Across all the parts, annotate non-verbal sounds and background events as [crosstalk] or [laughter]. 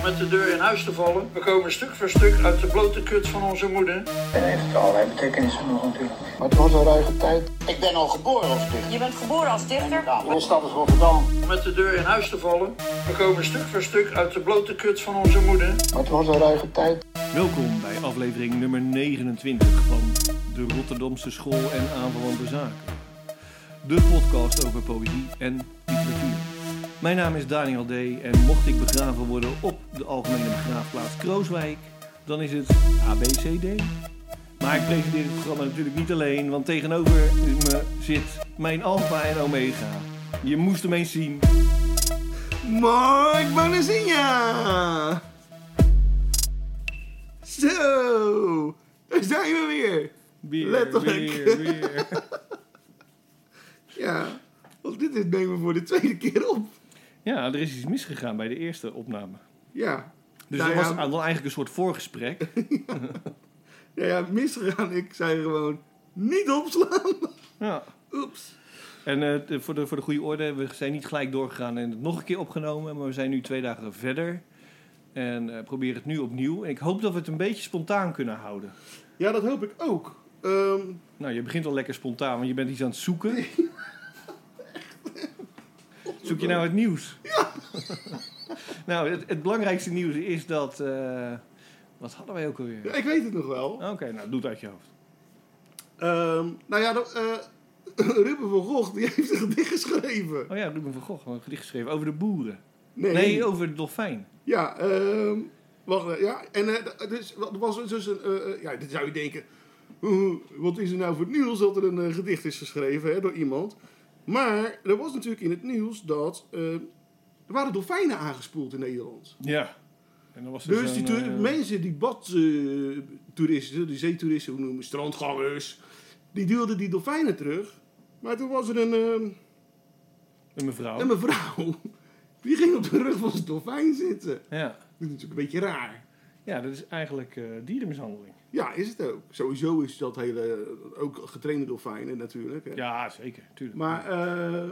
om met de deur in huis te vallen. We komen stuk voor stuk uit de blote kut van onze moeder. En heeft allerlei betekenissen nog natuurlijk. Maar het was een ruige tijd. Ik ben al geboren als dichter. Je bent geboren als dichter? Ja, mijn stad is Rotterdam. Om met de deur in huis te vallen. We komen stuk voor stuk uit de blote kut van onze moeder. Maar het was een ruige tijd. Welkom bij aflevering nummer 29 van de Rotterdamse School en Aanverwante Zaken. De podcast over poëzie en literatuur. Mijn naam is Daniel D. en mocht ik begraven worden op de Algemene Begraafplaats Krooswijk, dan is het ABCD. Maar ik presenteer het programma natuurlijk niet alleen, want tegenover me zit mijn Alpha en Omega. Je moest hem eens zien. Mark Bonazinha! Zo, daar zijn we weer. Weer, Letterlijk. weer, [laughs] weer. Ja, want dit is nemen we voor de tweede keer op. Ja, er is iets misgegaan bij de eerste opname. Ja. Dus Nou dat ja, was dan eigenlijk een soort voorgesprek. [laughs] Ja, ja, misgegaan. Ik zei gewoon niet opslaan. Ja. Oeps. En eh, de- voor, de, voor de goede orde, we zijn niet gelijk doorgegaan en het nog een keer opgenomen. Maar we zijn nu twee dagen verder. En eh proberen het nu opnieuw. En ik hoop dat we het een beetje spontaan kunnen houden. Ja, dat hoop ik ook. Ehm, Nou, je begint al lekker spontaan, want je bent iets aan het zoeken. [laughs] Zoek je nou het nieuws? Ja. [laughs] [laughs] nou, het, het belangrijkste nieuws is dat... eh, wat hadden wij ook alweer? ja, ik weet het nog wel. Oké, nou, doe het uit je hoofd. Ehm, nou ja, dat, eh, [laughs] Ruben van Gogh, die heeft een gedicht geschreven. Oh ja, Ruben van Gogh, een gedicht geschreven over de boeren. Nee, Nee, over de dolfijn. Ja, ehm wacht, eh, ja. En eh, dus, er was dus een, ja, dan zou je denken, "Oeh, wat is er nou voor het nieuws dat er een gedicht is geschreven hè, door iemand. Maar er was natuurlijk in het nieuws dat eh, er waren dolfijnen aangespoeld in Nederland. Ja. En dan was er Dus die eh, mensen, die badtoeristen, die zeetoeristen, hoe noemen we, strandgangers, die duwden die dolfijnen terug. Maar toen was er een, ehm, een mevrouw. een mevrouw, [laughs] die ging op de rug van zijn dolfijn zitten. Ja. Dat is natuurlijk een beetje raar. ja, dat is eigenlijk eh, dierenmishandeling. Ja, is het ook. Sowieso is dat hele, ook getrainde dolfijnen natuurlijk. Hè. Ja, zeker. Tuurlijk. Maar eh,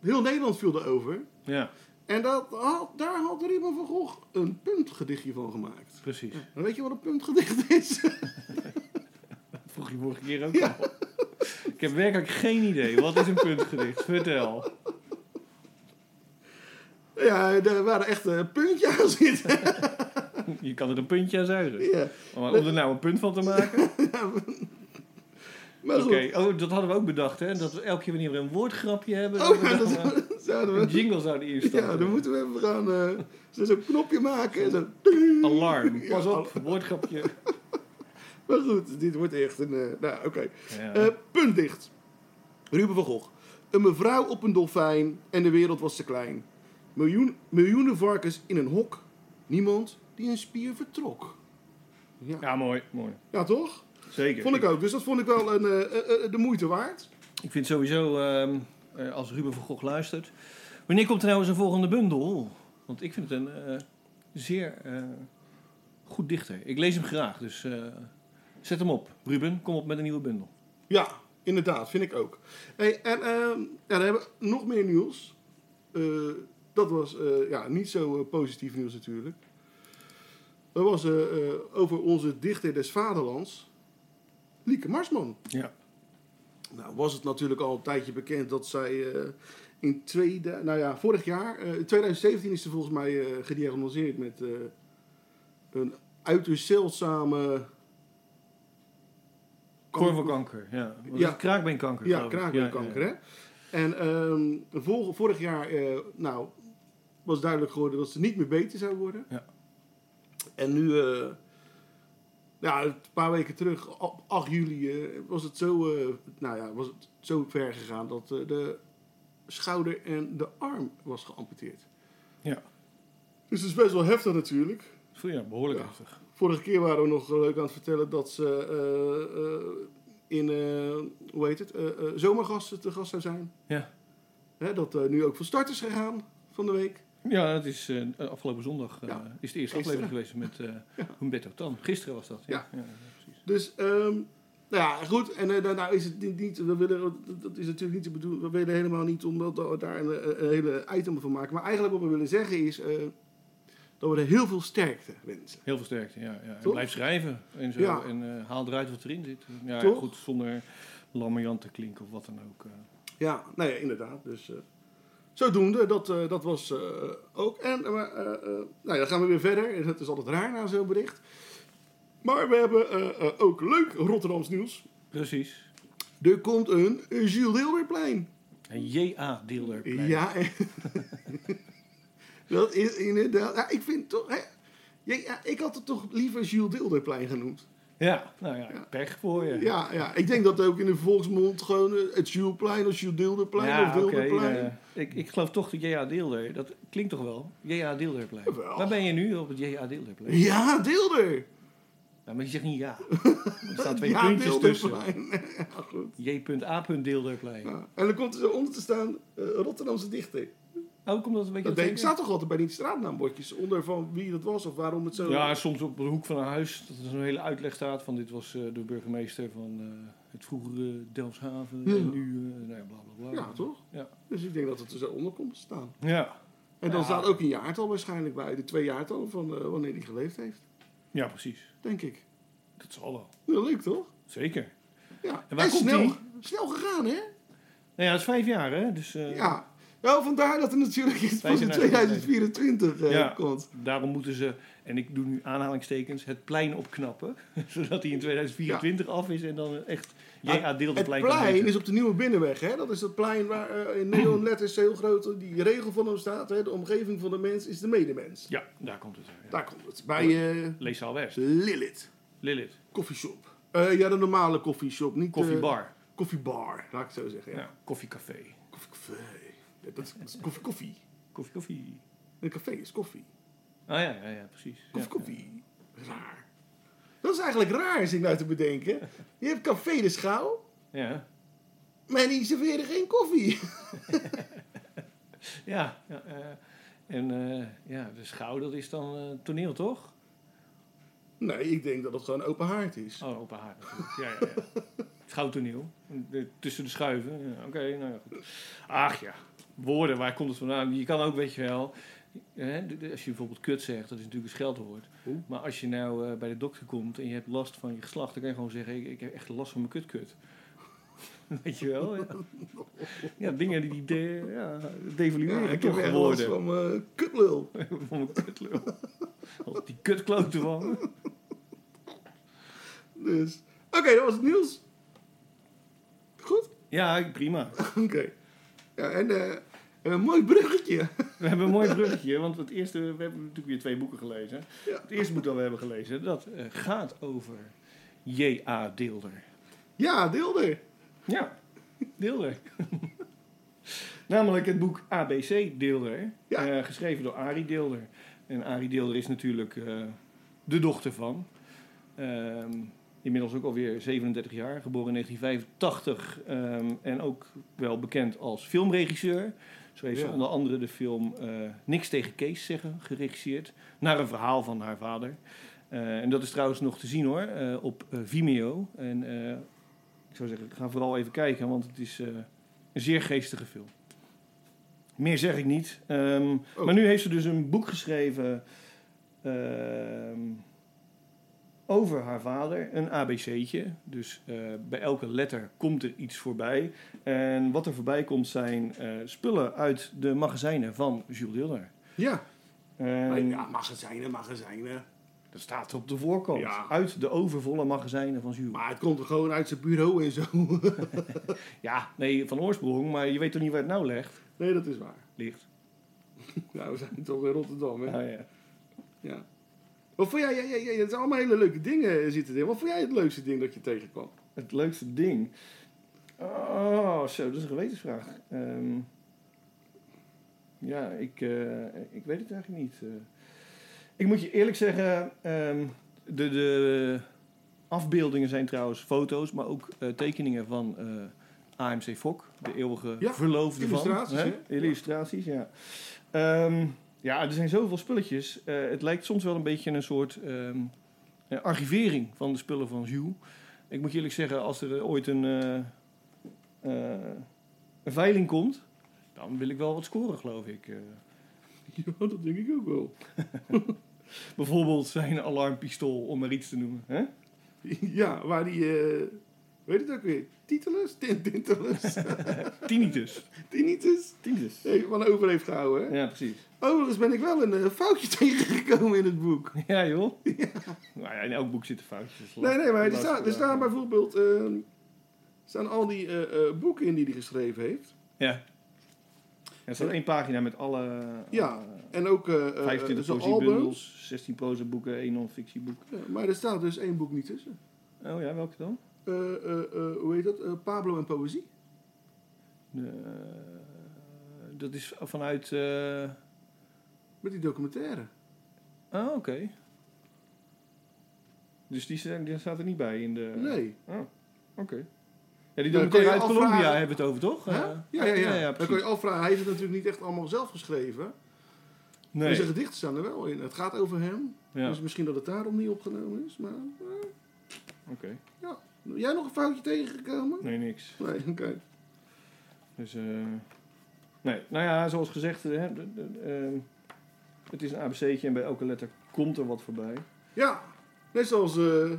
heel Nederland viel erover. Ja, En dat daar had Riemen van Gogh een puntgedichtje van gemaakt. precies. En weet je wat een puntgedicht is? Dat [laughs] vroeg je vorige keer ook al. Ik heb werkelijk geen idee. Wat is een puntgedicht? Vertel. ja, daar waren echt een puntje aan zitten. [laughs] Je kan er een puntje aan zuigen. ja. Maar om er nou een punt van te maken? [laughs] Maar goed. Oké, oh, dat hadden we ook bedacht, hè? Dat we elke keer wanneer we een woordgrapje hebben... Oh, dat eh, zouden een we... jingle zouden instarten. Ja, dan moeten we even gaan eh, zo- zo'n knopje maken. en Zo. Alarm. Pas op, woordgrapje. [laughs] Maar goed, dit wordt echt een... eh, nou, oké. Ja. Eh, puntdicht. Ruben van Gogh. Een mevrouw op een dolfijn en de wereld was te klein. Miljoen, miljoenen varkens in een hok. Niemand die een spier vertrok. Ja, ja, mooi, mooi. ja toch? Zeker. Vond ik ook. Dus dat vond ik wel een, de moeite waard. Ik vind sowieso, ehm, eh, als Ruben van Gogh luistert... Wanneer komt er nou eens een volgende bundel? Want ik vind het een eh, zeer eh, goed dichter. Ik lees hem graag, dus eh, zet hem op. Ruben, kom op met een nieuwe bundel. Ja, inderdaad. Vind ik ook. Hey, en ja, dan hebben we nog meer nieuws. Eh, dat was eh, ja, niet zo eh, positief nieuws natuurlijk. Dat was eh, eh, over onze dichter des vaderlands, Lieke Marsman. Ja. Nou was het natuurlijk al een tijdje bekend dat zij eh, in tweede, nou ja, vorig jaar, eh, in 2017 is ze volgens mij eh, gediagnoseerd met een uiterst zeldzame... Korvelkanker, ja. Ja. Kraakbeenkanker. Ja, kraakbeenkanker, Ja, hè? En ehm, vor- vorig jaar, nou, was duidelijk geworden dat ze niet meer beter zou worden. Ja. En nu, ja, een paar weken terug, op 8 juli, eh, was het zo, eh, nou ja, was het zo ver gegaan dat eh, de schouder en de arm was geamputeerd. Ja. Dus het is best wel heftig natuurlijk. Je behoorlijk Ja. heftig. Vorige keer waren we nog leuk aan het vertellen dat ze in, hoe heet het, eh, eh, zomergast te gast zou zijn. Ja. Hè, dat nu ook van start is gegaan van de week. Ja, het is eh, afgelopen zondag eh, Ja. is de eerste Gisteren. aflevering geweest met eh [laughs] Humberto Tan. Gisteren was dat. Ja, Ja. ja. precies. Dus, ehm, nou ja, goed. En eh, nou, nou is het niet, niet- we willen, dat is natuurlijk niet de bedoeling. We willen helemaal niet omdat we daar een, een hele item van maken. Maar eigenlijk wat we willen zeggen is eh, dat we er heel veel sterkte wensen. Heel veel sterkte, ja. ja. En blijf schrijven en zo. En eh, haal eruit wat erin zit. Ja, Toch? goed, zonder lammerjant te klinken of wat dan ook. eh. Ja, nou ja, inderdaad. Dus eh, zodoende, dat, eh, dat was eh, ook. En eh, nou ja, dan gaan we weer verder. En Het is altijd raar na zo'n bericht. Maar we hebben ook leuk Rotterdams nieuws. Precies. Er komt een Gilles Deelderplein. En J.A. Deelder. Ja, dat is inderdaad. Ja, ik vind toch. Hè, ja, ik had het toch liever Gilles Deelderplein genoemd. Ja, nou ja, pech voor je. Ja, ja, ik denk dat ook in de volksmond gewoon het Julesplein of Jules Deelderplein Ja, of. Deelderplein. eh, ik, ik geloof toch dat J.A. Deelder, dat klinkt toch wel? J.A. Deelderplein. Wel. Waar ben je nu op het J.A. Deelderplein? Ja, Deelder! Ja, maar je zegt niet ja. [laughs] Er staan twee ja, puntjes tussen. [laughs] Ja, goed. J.A. Deelderplein. Ja. En dan komt er onder te staan eh, Rotterdamse dichter. Oh, komt dat een beetje Dat denk, op staat toch altijd bij die straatnaambordjes onder van wie dat was of waarom het zo... Ja, soms op de hoek van een huis dat er zo'n hele uitleg staat van dit was eh, de burgemeester van eh, het vroegere Delfshaven Ja. en nu, eh nou ja, bla bla bla. Ja, toch? Ja. Dus ik denk dat het er zo onder komt te staan. Ja. En dan Ja. staat ook een jaartal waarschijnlijk bij, de twee jaartallen van eh, wanneer hij geleefd heeft. ja, precies. Denk ik. Dat zal wel. Ja, leuk toch? Zeker. Ja. En waar komt snel, die? snel gegaan, hè? Nou ja, het is vijf jaar hè, dus eh, Ja. Nou, vandaar dat er natuurlijk iets pas in naar- 2024 eh, Ja. komt. daarom moeten ze, en ik doe nu aanhalingstekens, het plein opknappen. [laughs] zodat hij in 2024 af is en dan echt J.A. het Deelderplein kan plein is op de Nieuwe Binnenweg. Hè? Dat is het plein waar eh, in neonletters heel groot die regel van hem staat. Hè? De omgeving van de mens is de medemens. Ja, daar komt het. Ja. Daar komt het. Bij eh Leeszaal West. Lilith Lilith. Coffeeshop. Eh ja, de normale koffieshop. Niet Koffiebar. eh, koffiebar, laat ik het zo zeggen. Ja. Ja, koffiecafé. Koffiecafé. Dat, is, dat is koffie, koffie. Koffie, koffie. Een café is koffie. Ah ja, ja, ja precies. Koffie, ja. koffie. Raar. Dat is eigenlijk raar, als ik nou te bedenken. Je hebt Café de Schouw, Ja, maar die serveren geen koffie. [laughs] ja. ja en eh, ja, de schouw, dat is dan eh, toneel, toch? Nee, ik denk dat het gewoon open haard is. Oh, open haar natuurlijk. Ja, ja, ja. [laughs] Schouwtoneel. Tussen de schuiven. Ja, Oké, nou ja, goed. Ach ja, woorden, waar komt het vandaan? Je kan ook, weet je wel... Hè, als je bijvoorbeeld kut zegt, dat is natuurlijk een scheldwoord. Maar als je nou eh, bij de dokter komt en je hebt last van je geslacht... dan kan je gewoon zeggen, ik, ik heb echt last van mijn kutkut. [laughs] Weet je wel? Ja, ja dingen die, die de, ja, devalueren Ja, ik heb toch echt last van mijn kutlul. [laughs] Van mijn kutlul. Of die kutkloten van. Dus. Oké, dat was het nieuws. Goed? Ja, prima. [laughs] Oké. Ja, en eh, een mooi bruggetje. [laughs] We hebben een mooi bruggetje, want het eerste, we hebben natuurlijk weer twee boeken gelezen. Ja. Het eerste boek dat we hebben gelezen, dat eh, gaat over J.A. Deelder. Ja, deelde. Ja, Deelder. [laughs] Namelijk het boek ABC Deelder, Ja. eh, geschreven door Arie Deelder. En Arie Deelder is natuurlijk de dochter van. Inmiddels ook alweer 37 jaar, geboren in 1985. ehm, en ook wel bekend als filmregisseur. Zo heeft ze onder andere de film eh, Niks tegen Kees zeggen geregisseerd. Naar een verhaal van haar vader. Eh, en dat is trouwens nog te zien hoor, eh, op Vimeo. En ik zou zeggen, ga vooral even kijken, want het is een zeer geestige film. Meer zeg ik niet. Ehm, Oh. Maar nu heeft ze dus een boek geschreven ehm, over haar vader, een ABC'tje. Dus eh, bij elke letter komt er iets voorbij. En wat er voorbij komt zijn eh, spullen uit de magazijnen van Jules. Ja. En ja, magazijnen, magazijnen. dat staat op de voorkant. Ja. Uit de overvolle magazijnen van Jules. Maar het komt er gewoon uit zijn bureau en zo. [laughs] Ja, nee, van oorsprong, maar je weet toch niet waar het nou legt? nee, dat is waar. Ligt. [laughs] Nou, we zijn toch in Rotterdam, hè? Ah, ja. Ja. Wat vond jij, ja, ja, ja, het zijn allemaal hele leuke dingen zitten erin. Wat vond jij het leukste ding dat je tegenkwam? Het leukste ding. Oh, zo, dat is een gewetensvraag. Ehm, ja, ik, eh, ik weet het eigenlijk niet. eh. ik moet je eerlijk zeggen, ehm, de, de afbeeldingen zijn trouwens foto's, maar ook eh, tekeningen van eh, AMC Fok, de eeuwige Ja, verloofde illustraties, van. hè? Illustraties, ja. Ehm, ja, er zijn zoveel spulletjes. Eh, het lijkt soms wel een beetje een soort ehm, eh, archivering van de spullen van Jules. Ik moet je eerlijk zeggen, als er ooit een, eh, eh, een veiling komt, dan wil ik wel wat scoren, geloof ik. Eh, [laughs] Ja, dat denk ik ook wel. [laughs] Bijvoorbeeld zijn alarmpistool, om maar iets te noemen. Hè? [laughs] Ja, waar die, eh weet het ook weer, Titulus? Tin- Tintelus? Tinnitus. Tinnitus? Tinnitus. Even van over heeft gehouden, hè? Ja, precies. Overigens ben ik wel een eh, foutje [laughs] tegengekomen in het boek. [laughs] Ja, joh. Nou ja, in elk boek zitten foutjes. Nee, nee, maar er staan, er staan bijvoorbeeld eh, staan al die eh, eh, boeken in die hij geschreven heeft. Ja. Er staat één pagina met alle... Ja, en ook eh, eh, 25 zijn albums. poëziebundels, 16 prozaboeken, 1 non-fictieboek. Ja, maar er staat dus één boek niet tussen. Oh ja, welke dan? Hoe heet dat? Pablo en Poëzie. Dat is vanuit... Met die documentaire. Ah, oké. Dus die, sta- die staat er niet bij in de... Nee. Oh, oké. Ja, die kun je uit Colombia hebben we het over, toch? Eh, ja, ja, ja. ja, Dan kun je afvragen. Hij heeft het natuurlijk niet echt allemaal zelf geschreven. Nee. Maar zijn gedichten staan er wel in. Het gaat over hem. Ja, Dus misschien dat het daarom niet opgenomen is. Maar eh, oké. ja. Jij nog een foutje tegengekomen? Nee, niks. Nee, oké. Dus, eh nee. Nou ja, zoals gezegd, eh, hè, de- de- ehm, het is een ABC'tje en bij elke letter komt er wat voorbij. Ja, net zoals, eh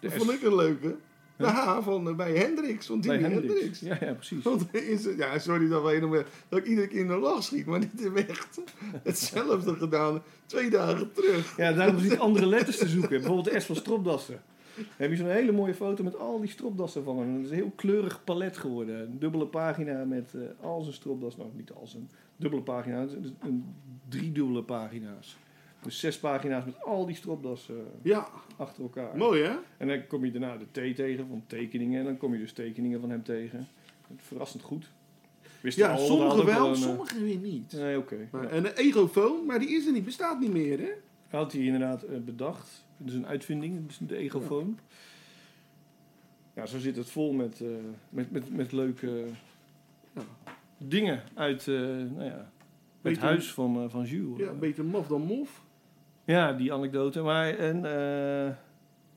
dat vond ik een leuke. De H van eh, bij Hendrix, van Bij Jimi Hendrix. Hendrix. Ja, ja, precies. Want is, ja, sorry dat, wij, nog- dat ik iedere keer in de lach schiet, maar dit ik echt [laughs] hetzelfde gedaan twee dagen terug. Ja, daarom zit andere letters te zoeken. Bijvoorbeeld de S van stropdassen. Dan heb je zo'n hele mooie foto met al die stropdassen van hem. Het is een heel kleurig palet geworden. Een dubbele pagina met eh, al zijn stropdassen. Nou, niet al zijn dubbele pagina. het is Een driedubbele pagina's. Dus zes pagina's met al die stropdassen Ja, achter elkaar. mooi hè? En dan kom je daarna de T tegen van tekeningen. En dan kom je dus tekeningen van hem tegen. Verrassend goed. Wist je Ja, sommige wel, een, eh, sommige weer niet. Nee, oké. Maar, Ja. En de egofoon, maar die is er niet, bestaat niet meer hè? Had hij inderdaad eh, bedacht. Dus een uitvinding, dus de egofoon. Ja, zo zit het vol met, eh, met, met, met leuke Ja. Dingen uit eh, nou ja, het huis van, eh, van Jules. Ja, beter mof dan mof. Ja, die anekdote. Maar en, eh,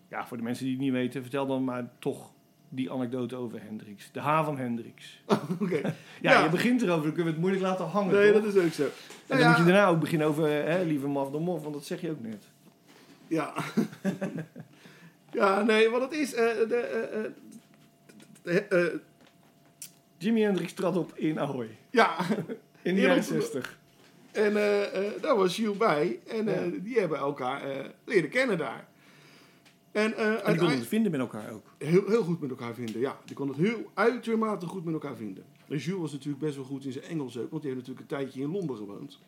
ja, voor de mensen die het niet weten, vertel dan maar toch die anekdote over Hendrix. De H van Hendrix. [laughs] Oké. Ja, Ja. je begint erover, dan kunnen we het moeilijk laten hangen. Nee, toch? dat is ook zo. En Nou dan ja, moet je daarna ook beginnen over hè, liever maf dan mof, want dat zeg je ook net. Ja. [laughs] ja, nee, wat het is. eh de, eh, eh, eh, Jimi Hendrix trad op in Ahoy. ja, In de jaren op- 60. en eh, eh, daar was Jules bij. En eh, Ja. die hebben elkaar leren kennen daar. En, En die konden het vinden met elkaar ook. heel, heel goed met elkaar vinden. Ja, die kon het heel uitermate goed met elkaar vinden. En Jules was natuurlijk best wel goed in zijn Engels ook. Want die heeft natuurlijk een tijdje in Londen gewoond.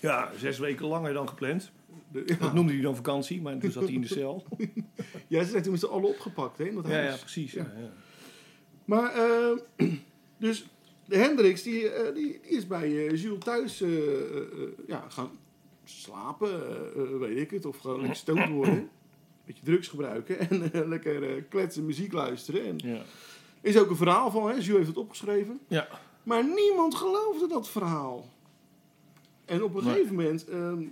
Ja, zes weken langer dan gepland. De, Dat noemde hij dan vakantie, maar toen zat hij in de cel. [laughs] ja, ze zijn toen met z'n allen opgepakt hè, in dat Ja, huis. ja precies. Ja. Ja. Maar, [clears throat] dus de Hendrix, die, eh, die, die is bij eh, Jules thuis eh, ja, gaan slapen, weet ik het. Of gewoon lekker stoned worden. Beetje drugs gebruiken en lekker kletsen, muziek luisteren. En Ja. er is ook een verhaal van, hè? Jules heeft het opgeschreven. Ja. Maar niemand geloofde dat verhaal. En op een Nee. gegeven moment ehm,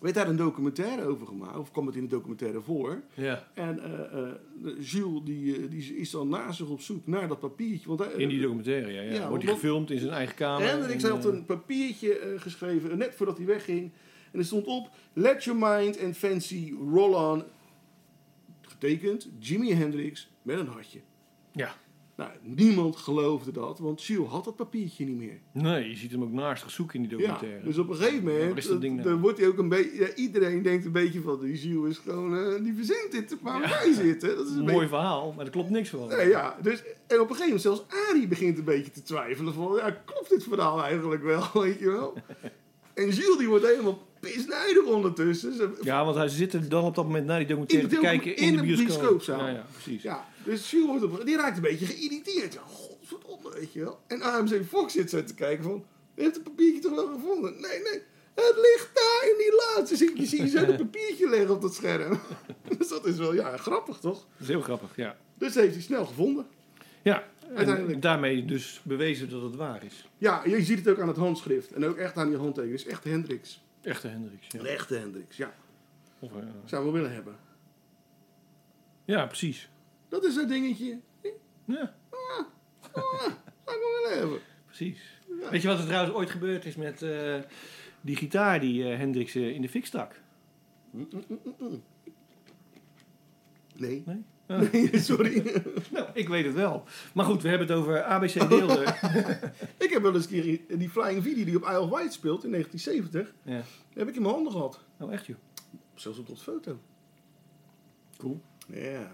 werd daar een documentaire over gemaakt. Of kwam het in de documentaire voor. ja. En eh, eh, Jules die, eh, die is dan na zich op zoek naar dat papiertje. Want In die documentaire, ja. ja. Ja, Wordt hij gefilmd in zijn eigen kamer. Hendrix en, had eh, een papiertje eh, geschreven, eh, net voordat hij wegging. En er stond op, let your mind and fancy roll on. Getekend, Jimi Hendrix met een hartje. Ja. Nou, niemand geloofde dat, want Jules had dat papiertje niet meer. Nee, je ziet hem ook naastig zoeken in die Ja, documentaire. dus op een gegeven moment, nou? dan wordt hij ook een beetje, ja, iedereen denkt een beetje van, die Jules is gewoon, eh, die verzint dit waar wij zitten. Dat is een een beetje mooi verhaal, maar er klopt niks van. Nee, ja, dus, en op een gegeven moment zelfs Arie begint een beetje te twijfelen van, ja, klopt dit verhaal eigenlijk wel, [laughs] weet je wel? En Jules die wordt helemaal pisnijdig ondertussen. Ze- Ja, want hij zit er dan op dat moment naar die documentaire te kijken in, in de de bioscoop. bioscoopzaal. Ja, ja, precies. Ja, dus Jules wordt op, die raakt een beetje geïrriteerd. Ja, godverdomme, weet je wel. En AMC Fox zit zo te kijken van, je hebt het papiertje toch wel gevonden? Nee, nee, het ligt daar in die laatste. Zie je, zie je zo het [laughs] papiertje liggen op dat scherm. [laughs] dus dat is wel, ja, grappig toch? Dat is heel grappig, ja. Dus heeft hij snel gevonden. Ja, en Uiteindelijk. daarmee dus bewezen dat het waar is. Ja, je ziet het ook aan het handschrift. En ook echt aan die handtekening. Het is echt Hendrix. Echte Hendrix, ja. Een echte Hendrix, ja. Of, eh, Zou we willen hebben. ja, precies. Dat is zo'n dingetje. Ja, Zou ik wel willen hebben. [laughs] precies. Weet je wat er trouwens ooit gebeurd is met... eh, die gitaar die Hendrix eh, in de fik stak. Nee. Nee? Nee, [laughs] sorry. Nou, ik weet het wel. Maar goed, we hebben het over ABC Deelder. [laughs] ik heb wel eens een keer die Flying V die op Isle of Wight speelt in 1970. ja. heb ik in mijn handen gehad. Oh, echt joh. Zelfs op dat foto. Cool. Ja.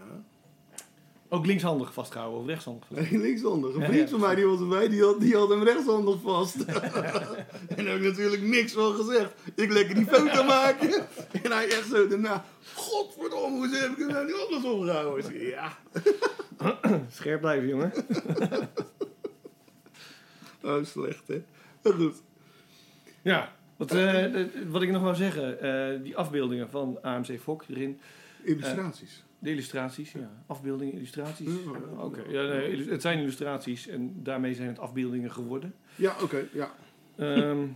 Ook linkshandig vastgehouden of rechtshandig vastgehouden? Nee, [laughs] linkshandig. Een vriend van mij die was erbij, die had, die had hem rechtshandig vast. [laughs] [laughs] en daar heb ik natuurlijk niks van gezegd. Ik lekker die foto maken. en hij echt zo daarna, godverdomme, hoe heb ik hem nou niet anders zeg, Ja, [clears throat] Scherp blijven, jongen. oh slecht hè. Maar goed. Ja. Wat, eh, wat ik nog wou zeggen, eh, die afbeeldingen van AMC Fok erin. Illustraties. De illustraties, ja. Afbeeldingen, illustraties. Ja. Eh, Oké, ja, nee, het zijn illustraties en daarmee zijn het afbeeldingen geworden. Ja, oké, ja. Ehm,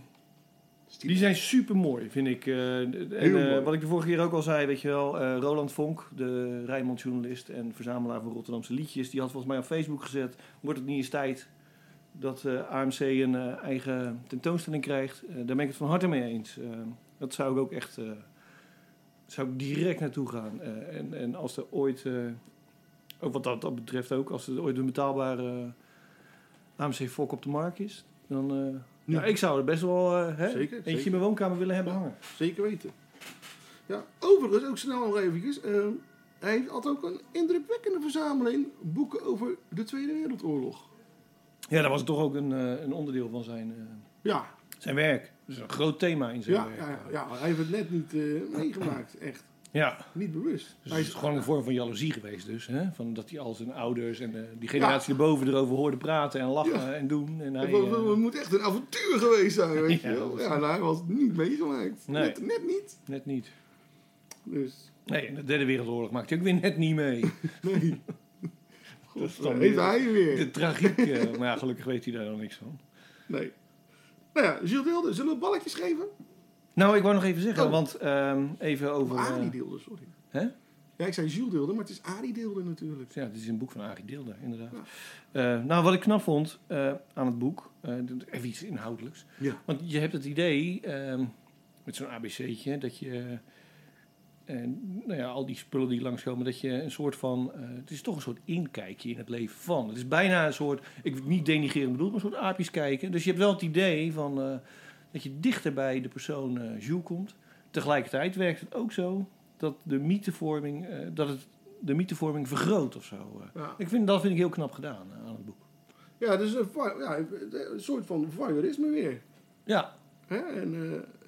[laughs] die zijn super mooi, vind ik. Eh, en, eh, mooi. wat ik de vorige keer ook al zei, weet je wel, Roland Vonk, de Rijnmond-journalist en verzamelaar van Rotterdamse liedjes, die had volgens mij op Facebook gezet: wordt het niet eens tijd dat AMC een eigen tentoonstelling krijgt? Daar ben ik het van harte mee eens. Eh, dat zou ik ook echt, zou ik direct naartoe gaan. Eh, en, en als er ooit, eh, ook wat dat, dat betreft ook, als er ooit een betaalbare AMC Fok op de markt is, dan. eh, ja, ik zou er best wel hè, Zeker, eentje zeker. in mijn woonkamer willen hebben hangen. Zeker weten. Ja, overigens, ook snel nog eventjes. eh, hij had ook een indrukwekkende verzameling boeken over de Tweede Wereldoorlog. Ja, dat was toch ook een, een onderdeel van zijn, Ja, zijn werk. Dus een groot thema in zijn ja, werk. ja, ja, hij heeft het net niet eh, meegemaakt, echt. Ja, Niet bewust. dus hij het is gewoon een vorm van jaloezie geweest dus. Hè? Van dat hij al zijn ouders en eh, die generatie erboven erover hoorde praten en lachen en doen. En hij, eh, moet echt een avontuur geweest zijn, weet [laughs] je wel. dat Ja, nou, hij was het niet meegemaakt. Nee. Net, net niet. net niet. Dus, Nee, in de derde wereldoorlog maakte hij ook weer net niet mee. [laughs] nee. [laughs] Dat is God, dan heeft weer hij weer. de tragiek. maar ja, gelukkig weet hij daar dan niks van. Nee. Nou ja, Gilles Deelde, zullen we balletjes geven? Nou, ik wou nog even zeggen, Oh. want ehm, even over... Of eh, Arie Deelde, sorry. hè? Ja, ik zei Gilles Deelde, maar het is Arie Deelde natuurlijk. Ja, dit is een boek van Arie Deelder, inderdaad. Eh, nou, wat ik knap vond eh, aan het boek, eh, even iets inhoudelijks. Ja. Want je hebt het idee, ehm, met zo'n ABC'tje, dat je... eh, nou ja, al die spullen die langskomen, dat je een soort van... eh, het is toch een soort inkijkje in het leven van. Het is bijna een soort, ik niet denigreren bedoel, maar een soort aapjes kijken. Dus je hebt wel het idee van, eh, dat je dichter bij de persoon eh Jules komt. Tegelijkertijd werkt het ook zo dat de mythevorming, dat het de mythevorming vergroot of zo. Ja. Ik vind, dat vind ik heel knap gedaan aan het boek. Ja, dus een, ja, een soort van voyeurisme weer. Ja, Hè? En,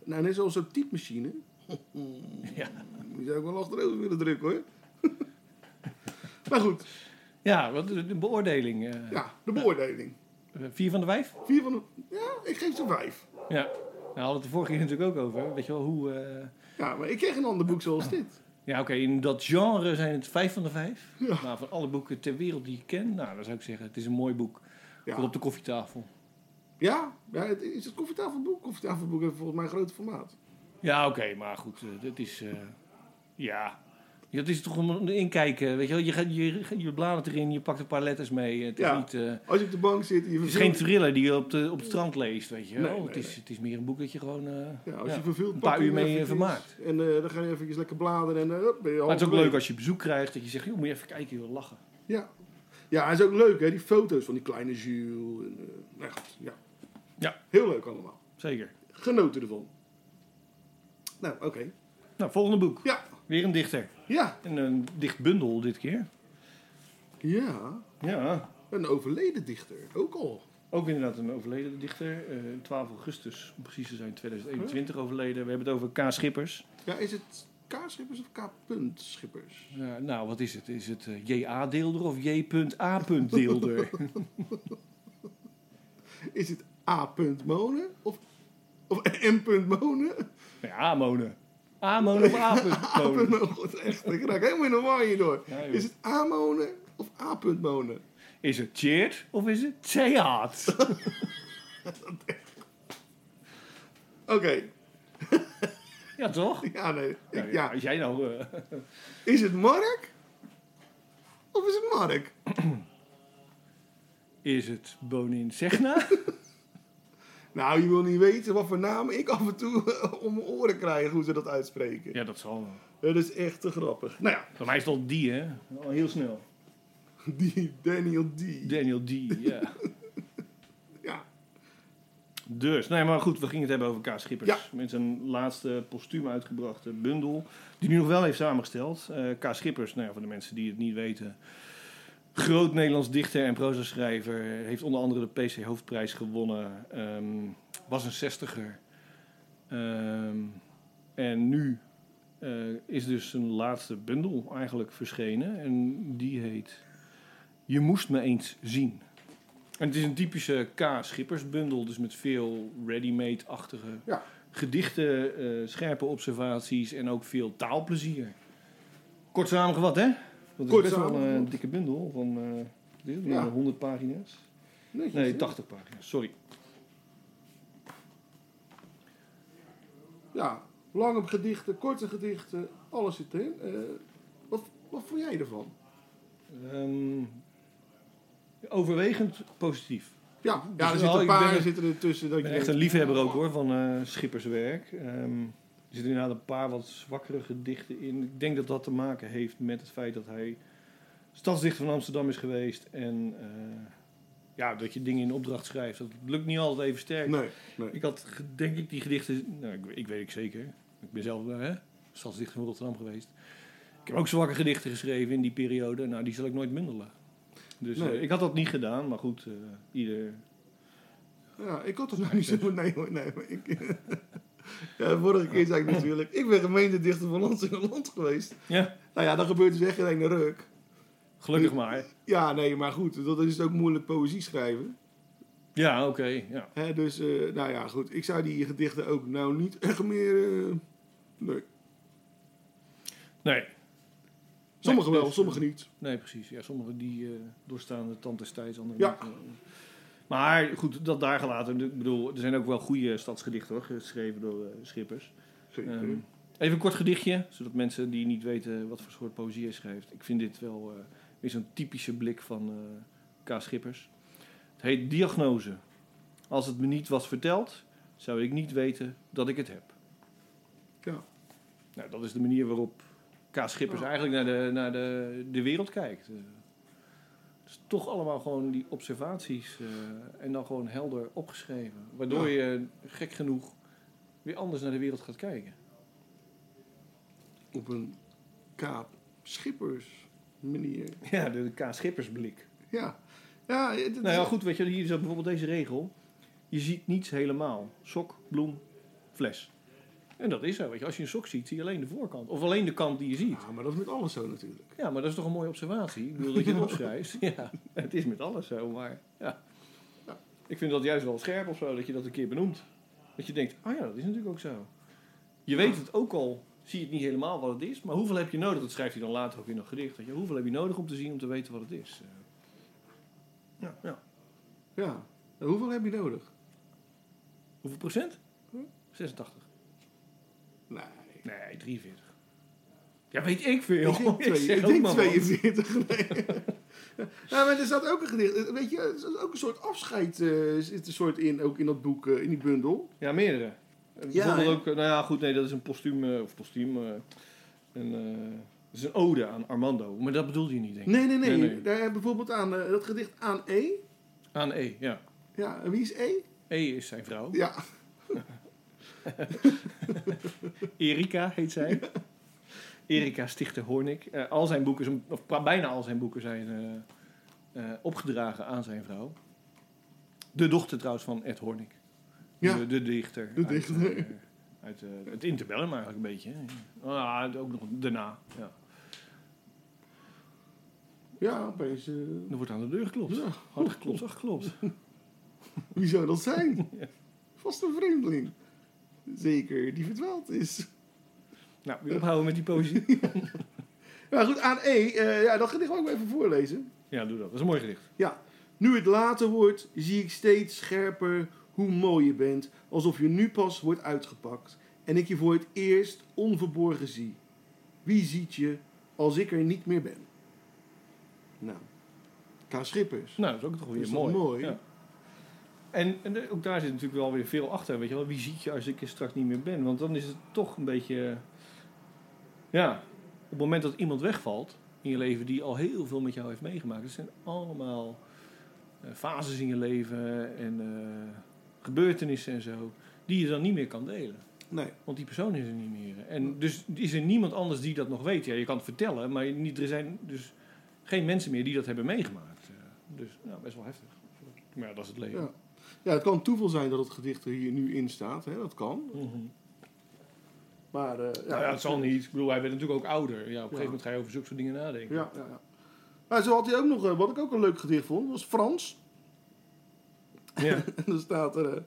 nou, net zoals zo'n typemachine. [laughs] ja. Die zou ik wel achterover willen drukken hoor. [laughs] maar goed, ja wat de, de beoordeling. eh, ja, de beoordeling. eh, Vier van de vijf? Vier van de... Ja, ik geef ze vijf. Ja. Nou, hadden het de vorige keer natuurlijk ook over. Weet je wel, hoe... eh, Ja, maar ik kreeg een ander boek zoals dit. Ja, oké, in dat genre zijn het vijf van de vijf. Ja. Maar van alle boeken ter wereld die ik ken, nou, dan zou ik zeggen, het is een mooi boek. Ja, Voor op de koffietafel. ja, ja het- is het koffietafelboek? Koffietafelboek heeft volgens mij een groot formaat. Ja, oké, maar goed, eh, dit is... eh, ja... Het is toch een inkijken, weet je wel. Je, gaat, je, je bladert erin, je pakt een paar letters mee. Het is, niet, eh, Als je op de bank zit je het is geen thriller die je op, de, op het strand leest, weet je wel. Nee, nee, het, is, nee. het is meer een boek dat je gewoon... Ja, als ja, je verveelt, een paar uur mee vermaakt. En dan ga je even lekker bladeren en ben je Maar het is ook leuk als je bezoek krijgt, dat je zegt, joh, moet je even kijken, je wil lachen. Ja. Ja, het is ook leuk hè, die foto's van die kleine Jules. En, echt, ja. Ja. Heel leuk allemaal. Zeker. Genoten ervan. Nou, oké. Nou, volgende boek. Ja. Weer een dichter. Ja. En een dichtbundel dit keer. Ja. Ja, Een overleden dichter. Ook al. ook inderdaad een overleden dichter. Eh 12 augustus, om precies te zijn, 2021 overleden. We hebben het over K. Schippers. Ja, is het K. Schippers of K. Schippers? Ja, nou, wat is het? Is het eh, J.A. Deelder of J.A. Deelder? [laughs] Is het A. Monen of, of M. Monen? Ja, A-monen. A-monen of A. [laughs] A. Monen. Monen. God, echt. Ik raak helemaal in de war hierdoor. Ja, is het A. Monen of A. Monen? Is het Cheert of is het Theaat? [laughs] Oké. ja, toch? [laughs] Ja, nee. Ik- Ja, ja. Als jij nou... eh, Is het Mark? Of is het Mark? [clears throat] is het Bonin Segna? Nou, je wil niet weten wat voor namen ik af en toe om mijn oren krijg hoe ze dat uitspreken. Ja, dat zal wel. Dat is echt te grappig. Nou ja, Voor mij is het al die, hè? Al heel snel. [laughs] die Daniel D. Daniel D, ja. [laughs] Ja, Dus, nee, maar goed, we gingen het hebben over Kaas Schippers. Ja. Met zijn laatste postuum uitgebrachte bundel. Die nu nog wel heeft samengesteld. Eh Kaas Schippers, nou ja, voor de mensen die het niet weten. Groot Nederlands dichter en proza-schrijver. Heeft onder andere de PC Hoofdprijs gewonnen. Ehm, was een zestiger. Ehm, en nu eh, is dus zijn laatste bundel eigenlijk verschenen. En die heet Je moest me eens zien. En het is een typische K. Schippersbundel, dus met veel ready-made-achtige Ja. gedichten, eh, scherpe observaties en ook veel taalplezier. Kort samengevat, hè? Dat is Kort best wel een dikke bundel van eh, dit, Ja. 100 pagina's. netjes, Nee, hè? 80 pagina's, sorry. Ja, lange gedichten, korte gedichten, alles zit erin. Eh, wat, wat vond jij ervan? Ehm, overwegend positief. Ja, ja er wel, zitten een paar er- zitten er tussen. Dat Ik ben echt een liefhebber ook hoor van eh, schipperswerk. Ehm, er zitten inderdaad een paar wat zwakkere gedichten in. Ik denk dat dat te maken heeft met het feit dat hij stadsdichter van Amsterdam is geweest. En eh, ja, dat je dingen in opdracht schrijft. Dat lukt niet altijd even sterk. Nee, nee. Ik had denk ik die gedichten, nou, ik, ik weet ik zeker. Ik ben zelf eh, hè, stadsdichter van Rotterdam geweest. Ik heb ook zwakke gedichten geschreven in die periode. Nou, die zal ik nooit bundelen. Dus Nee. eh, ik had dat niet gedaan, maar goed, ieder Ja, ik had het nou niet zo... Nee, hoor, nee, maar ik... ja, vorige keer zei ik natuurlijk... Ik ben gemeentedichter van Land in Land geweest. Ja, Nou ja, dan gebeurt dus echt geen ene ruk. gelukkig maar. Ja, nee, maar goed. Dat is ook moeilijk poëzie schrijven. Ja, oké. ja. Hè, dus, eh, nou ja, goed. Ik zou die gedichten ook nou niet echt meer... eh, nee. Nee, Sommige Nee, wel, dus, sommige eh, niet. nee, precies. Ja, sommigen die doorstaan de tand des tijds, anderen Ja. niet. Maar goed, dat daar gelaten. Ik bedoel, er zijn ook wel goede stadsgedichten hoor, geschreven door eh, Schippers. Zeker. Ehm, even een kort gedichtje, zodat mensen die niet weten wat voor soort poëzie hij schrijft. Ik vind dit wel eh, weer zo'n typische blik van eh K. Schippers. Het heet Diagnose. Als het me niet was verteld, zou ik niet weten dat ik het heb. ja. Nou, dat is de manier waarop K. Schippers eigenlijk naar de, naar de, de wereld kijkt. Dus toch allemaal gewoon die observaties eh, en dan gewoon helder opgeschreven. Waardoor je, gek genoeg, weer anders naar de wereld gaat kijken. Op een kaap schippers manier. Ja, de K. Schippersblik. Ja. Ja, het- Nou ja, goed, weet je, hier is bijvoorbeeld deze regel. Je ziet niets helemaal. Sok, bloem, fles. En dat is zo, weet je. Als je een sok ziet, zie je alleen de voorkant. Of alleen de kant die je ziet. Ja, maar dat is met alles zo natuurlijk. Ja, maar dat is toch een mooie observatie? Ik bedoel dat je het [laughs] opschrijft. Ja, het is met alles zo, maar ja. Ja. Ik vind dat juist wel scherp of zo, dat je dat een keer benoemt. Dat je denkt, oh ja, dat is natuurlijk ook zo. Je weet het ook al, zie je het niet helemaal wat het is, maar hoeveel heb je nodig? Dat schrijft hij dan later ook in een gedicht. Weet je. Hoeveel heb je nodig om te zien, om te weten wat het is? Ja, ja. Ja. En hoeveel heb je nodig? Hoeveel procent? 86. Nee. Nee, 43. Ja, weet ik veel. Ik denk, [laughs] twee, ik ook denk maar wat. 42. Nee. [laughs] ja, maar er staat ook een gedicht. Weet je, er staat ook een soort afscheid uh, zit een soort in, ook in dat boek, uh, in die bundel. Ja, meerdere. Ja, Bijvoorbeeld ook, nou ja, goed, nee, dat is een postuum, uh, of postuum, een, dat is een ode aan Armando. Maar dat bedoelde je niet, denk ik. Nee, nee, nee. nee, nee. Daar, bijvoorbeeld aan, dat gedicht aan E. Aan E, ja. Ja, en wie is E? E is zijn vrouw. Ja. [laughs] Erika heet zij. Erika Stichter Hornik. Uh, al zijn boeken, of bijna al zijn boeken zijn uh, uh, opgedragen aan zijn vrouw. De dochter trouwens van Ed Hornik. Ja. De, de dichter. De dichter. Uit, uit het interbellum eigenlijk een beetje. Ah, ook nog daarna. Ja. Ja, opeens... Er wordt aan de deur geklopt. Ja. Hard geklopt, zacht geklopt. [laughs] Wie zou dat zijn? [laughs] ja. Vast een vreemdeling. Zeker, die verdwaald is. Nou, weer ophouden met die poëzie. [laughs] ja, goed, aan E. Uh, ja, dat gedicht wil ik even voorlezen. Ja, doe dat. Dat is een mooi gedicht. Ja. Nu het later wordt, zie ik steeds scherper hoe mooi je bent. Alsof je nu pas wordt uitgepakt. En ik je voor het eerst onverborgen zie. Wie ziet je als ik er niet meer ben? Nou, K. Schippers. Nou, dat is ook toch weer is mooi. mooi. Ja. En, en ook daar zit natuurlijk wel weer veel achter. Weet je wel, wie ziet je als ik er straks niet meer ben? Want dan is het toch een beetje. Ja, op het moment dat iemand wegvalt in je leven die al heel veel met jou heeft meegemaakt. Dat zijn allemaal eh, fases in je leven en eh, gebeurtenissen en zo. Die je dan niet meer kan delen. Nee. Want die persoon is er niet meer. En dus is er niemand anders die dat nog weet. Ja, je kan het vertellen, maar niet, er zijn dus geen mensen meer die dat hebben meegemaakt. Eh, Dus ja, best wel heftig. Maar ja, dat is het leven. Ja. Ja, het kan toeval zijn dat het gedicht er hier nu in staat. Hè? Dat kan. Mhm. Maar eh, Ja, ja, het zal niet. Ik bedoel, hij werd natuurlijk ook ouder. Ja, op een gegeven moment ga je over zulke soort dingen nadenken. Ja, ja, ja. Maar zo had hij ook nog, eh, wat ik ook een leuk gedicht vond, was Frans. Ja. [laughs] En dan staat er... eh,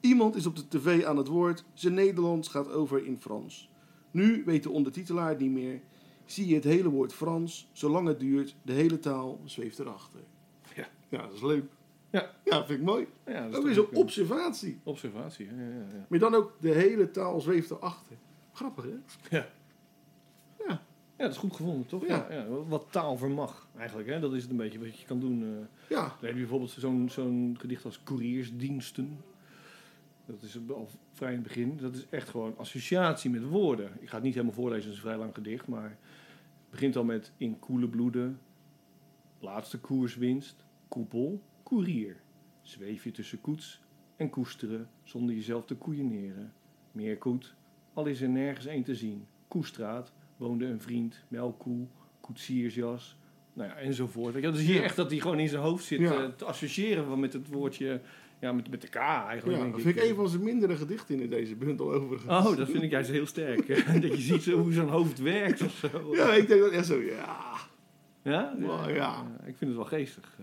Iemand is op de tv aan het woord. Zijn Nederlands gaat over in Frans. Nu weet de ondertitelaar het niet meer. Zie je het hele woord Frans. Zolang het duurt, de hele taal zweeft erachter. Ja. Ja, dat is leuk. Ja. Ja, vind ik mooi. Ja, dat is Ook weer zo'n ook een observatie. observatie. Ja, ja, ja. Maar dan ook de hele taal zweeft erachter. Grappig, hè? Ja. Ja. Ja, dat is goed gevonden, toch? Ja. Ja. ja. Wat taal vermag, eigenlijk. Hè? Dat is het een beetje wat je kan doen. eh. Ja. Dan heb je bijvoorbeeld zo'n zo'n gedicht als couriersdiensten. Dat is al vrij in het begin. Dat is echt gewoon associatie met woorden. Ik ga het niet helemaal voorlezen, het is een vrij lang gedicht. Maar het begint al met in koele bloeden. Laatste koerswinst. Koepel. Koerier. Zweef je tussen koets en koesteren zonder jezelf te koeieneren. Meer koet, al is er nergens één te zien. Koestraat woonde een vriend, melkkoe, koetsiersjas, nou ja, enzovoort. Weet je, dus hier Ja. echt dat hij gewoon in zijn hoofd zit Ja. eh, te associëren met het woordje, ja, met, met de K eigenlijk. Ja, denk dat vind ik een van zijn mindere gedichten in deze bundel overigens. Oh, dat vind ik juist heel sterk. [laughs] dat je ziet zo- hoe zo'n hoofd werkt of zo. Ja, ik denk dat echt zo, ja. Ja? Wel, ja. Ik vind het wel geestig.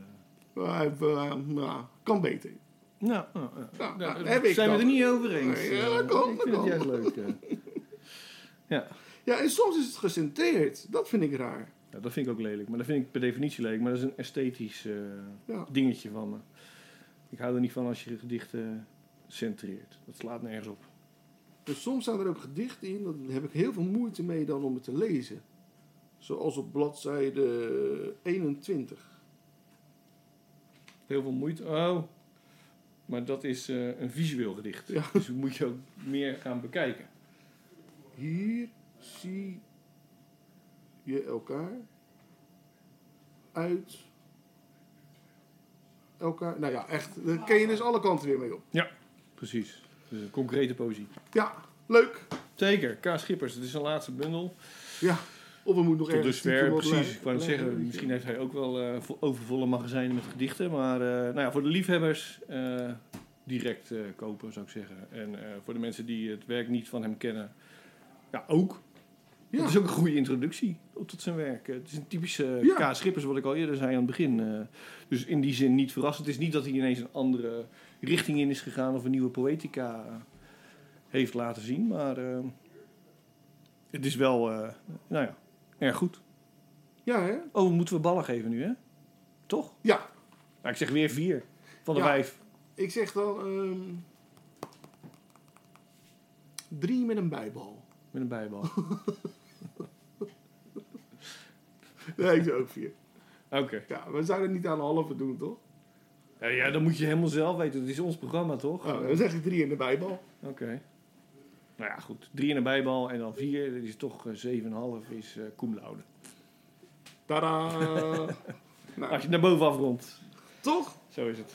Eh. Eh, nou, kan beter. Nou, nou, nou, Ja, nou, nou, heb ik zijn we er niet over eens. Nee, ja, eh. dat kan, ik dat vind kan. het juist leuk. eh. Ja. Ja, en soms is het gecentreerd. Dat vind ik raar. Ja, dat vind ik ook lelijk. Maar dat vind ik per definitie lelijk. Maar dat is een esthetisch eh, Ja. dingetje van me. Ik hou er niet van als je gedichten centreert. Dat slaat nergens op. Dus soms staan er ook gedichten in, daar heb ik heel veel moeite mee dan om het te lezen. Zoals op bladzijde 21. Heel veel moeite. Oh. Maar dat is eh, een visueel gedicht. Ja. Dus dat moet je ook meer gaan bekijken. Hier zie je elkaar uit elkaar. Nou ja, echt. Daar ken je dus alle kanten weer mee op. Precies. Dus een concrete poëzie. Ja, leuk. Zeker. K. Schippers. Het is een laatste bundel. Ja. Of we moeten nog ergens dusver, precies. Ik zeggen, misschien heeft hij ook wel eh, vo- overvolle magazijnen met gedichten. Maar eh, nou ja, voor de liefhebbers eh, direct kopen, zou ik zeggen. En voor de mensen die het werk niet van hem kennen, ja, ook. Ja. Het is ook een goede introductie tot zijn werk. Het is een typische Ja. K. Schippers, wat ik al eerder zei aan het begin. dus in die zin niet verrassend. Het is niet dat hij ineens een andere richting in is gegaan of een nieuwe poëtica heeft laten zien. Maar het is wel, nou ja, erg goed. Ja, hè? Oh, moeten we ballen geven nu, hè? Toch? Ja. Nou, ik zeg weer vier van de Ja. vijf. Ik zeg dan... ehm, drie met een bijbal. Met een bijbal. [laughs] Nee, ik zeg ook vier. Oké. Ja, we zouden niet aan een halve doen, toch? Ja, ja, dan moet je helemaal zelf weten. Het is ons programma, toch? Oh, dan zeg ik drie in de bijbal. Oké. Nou ja, goed. Drie in een bijbal en dan vier. Dat is toch eh, zeven en een half is eh cum laude. Tada! [laughs] nou, Als je naar boven afrondt. toch? Zo is het.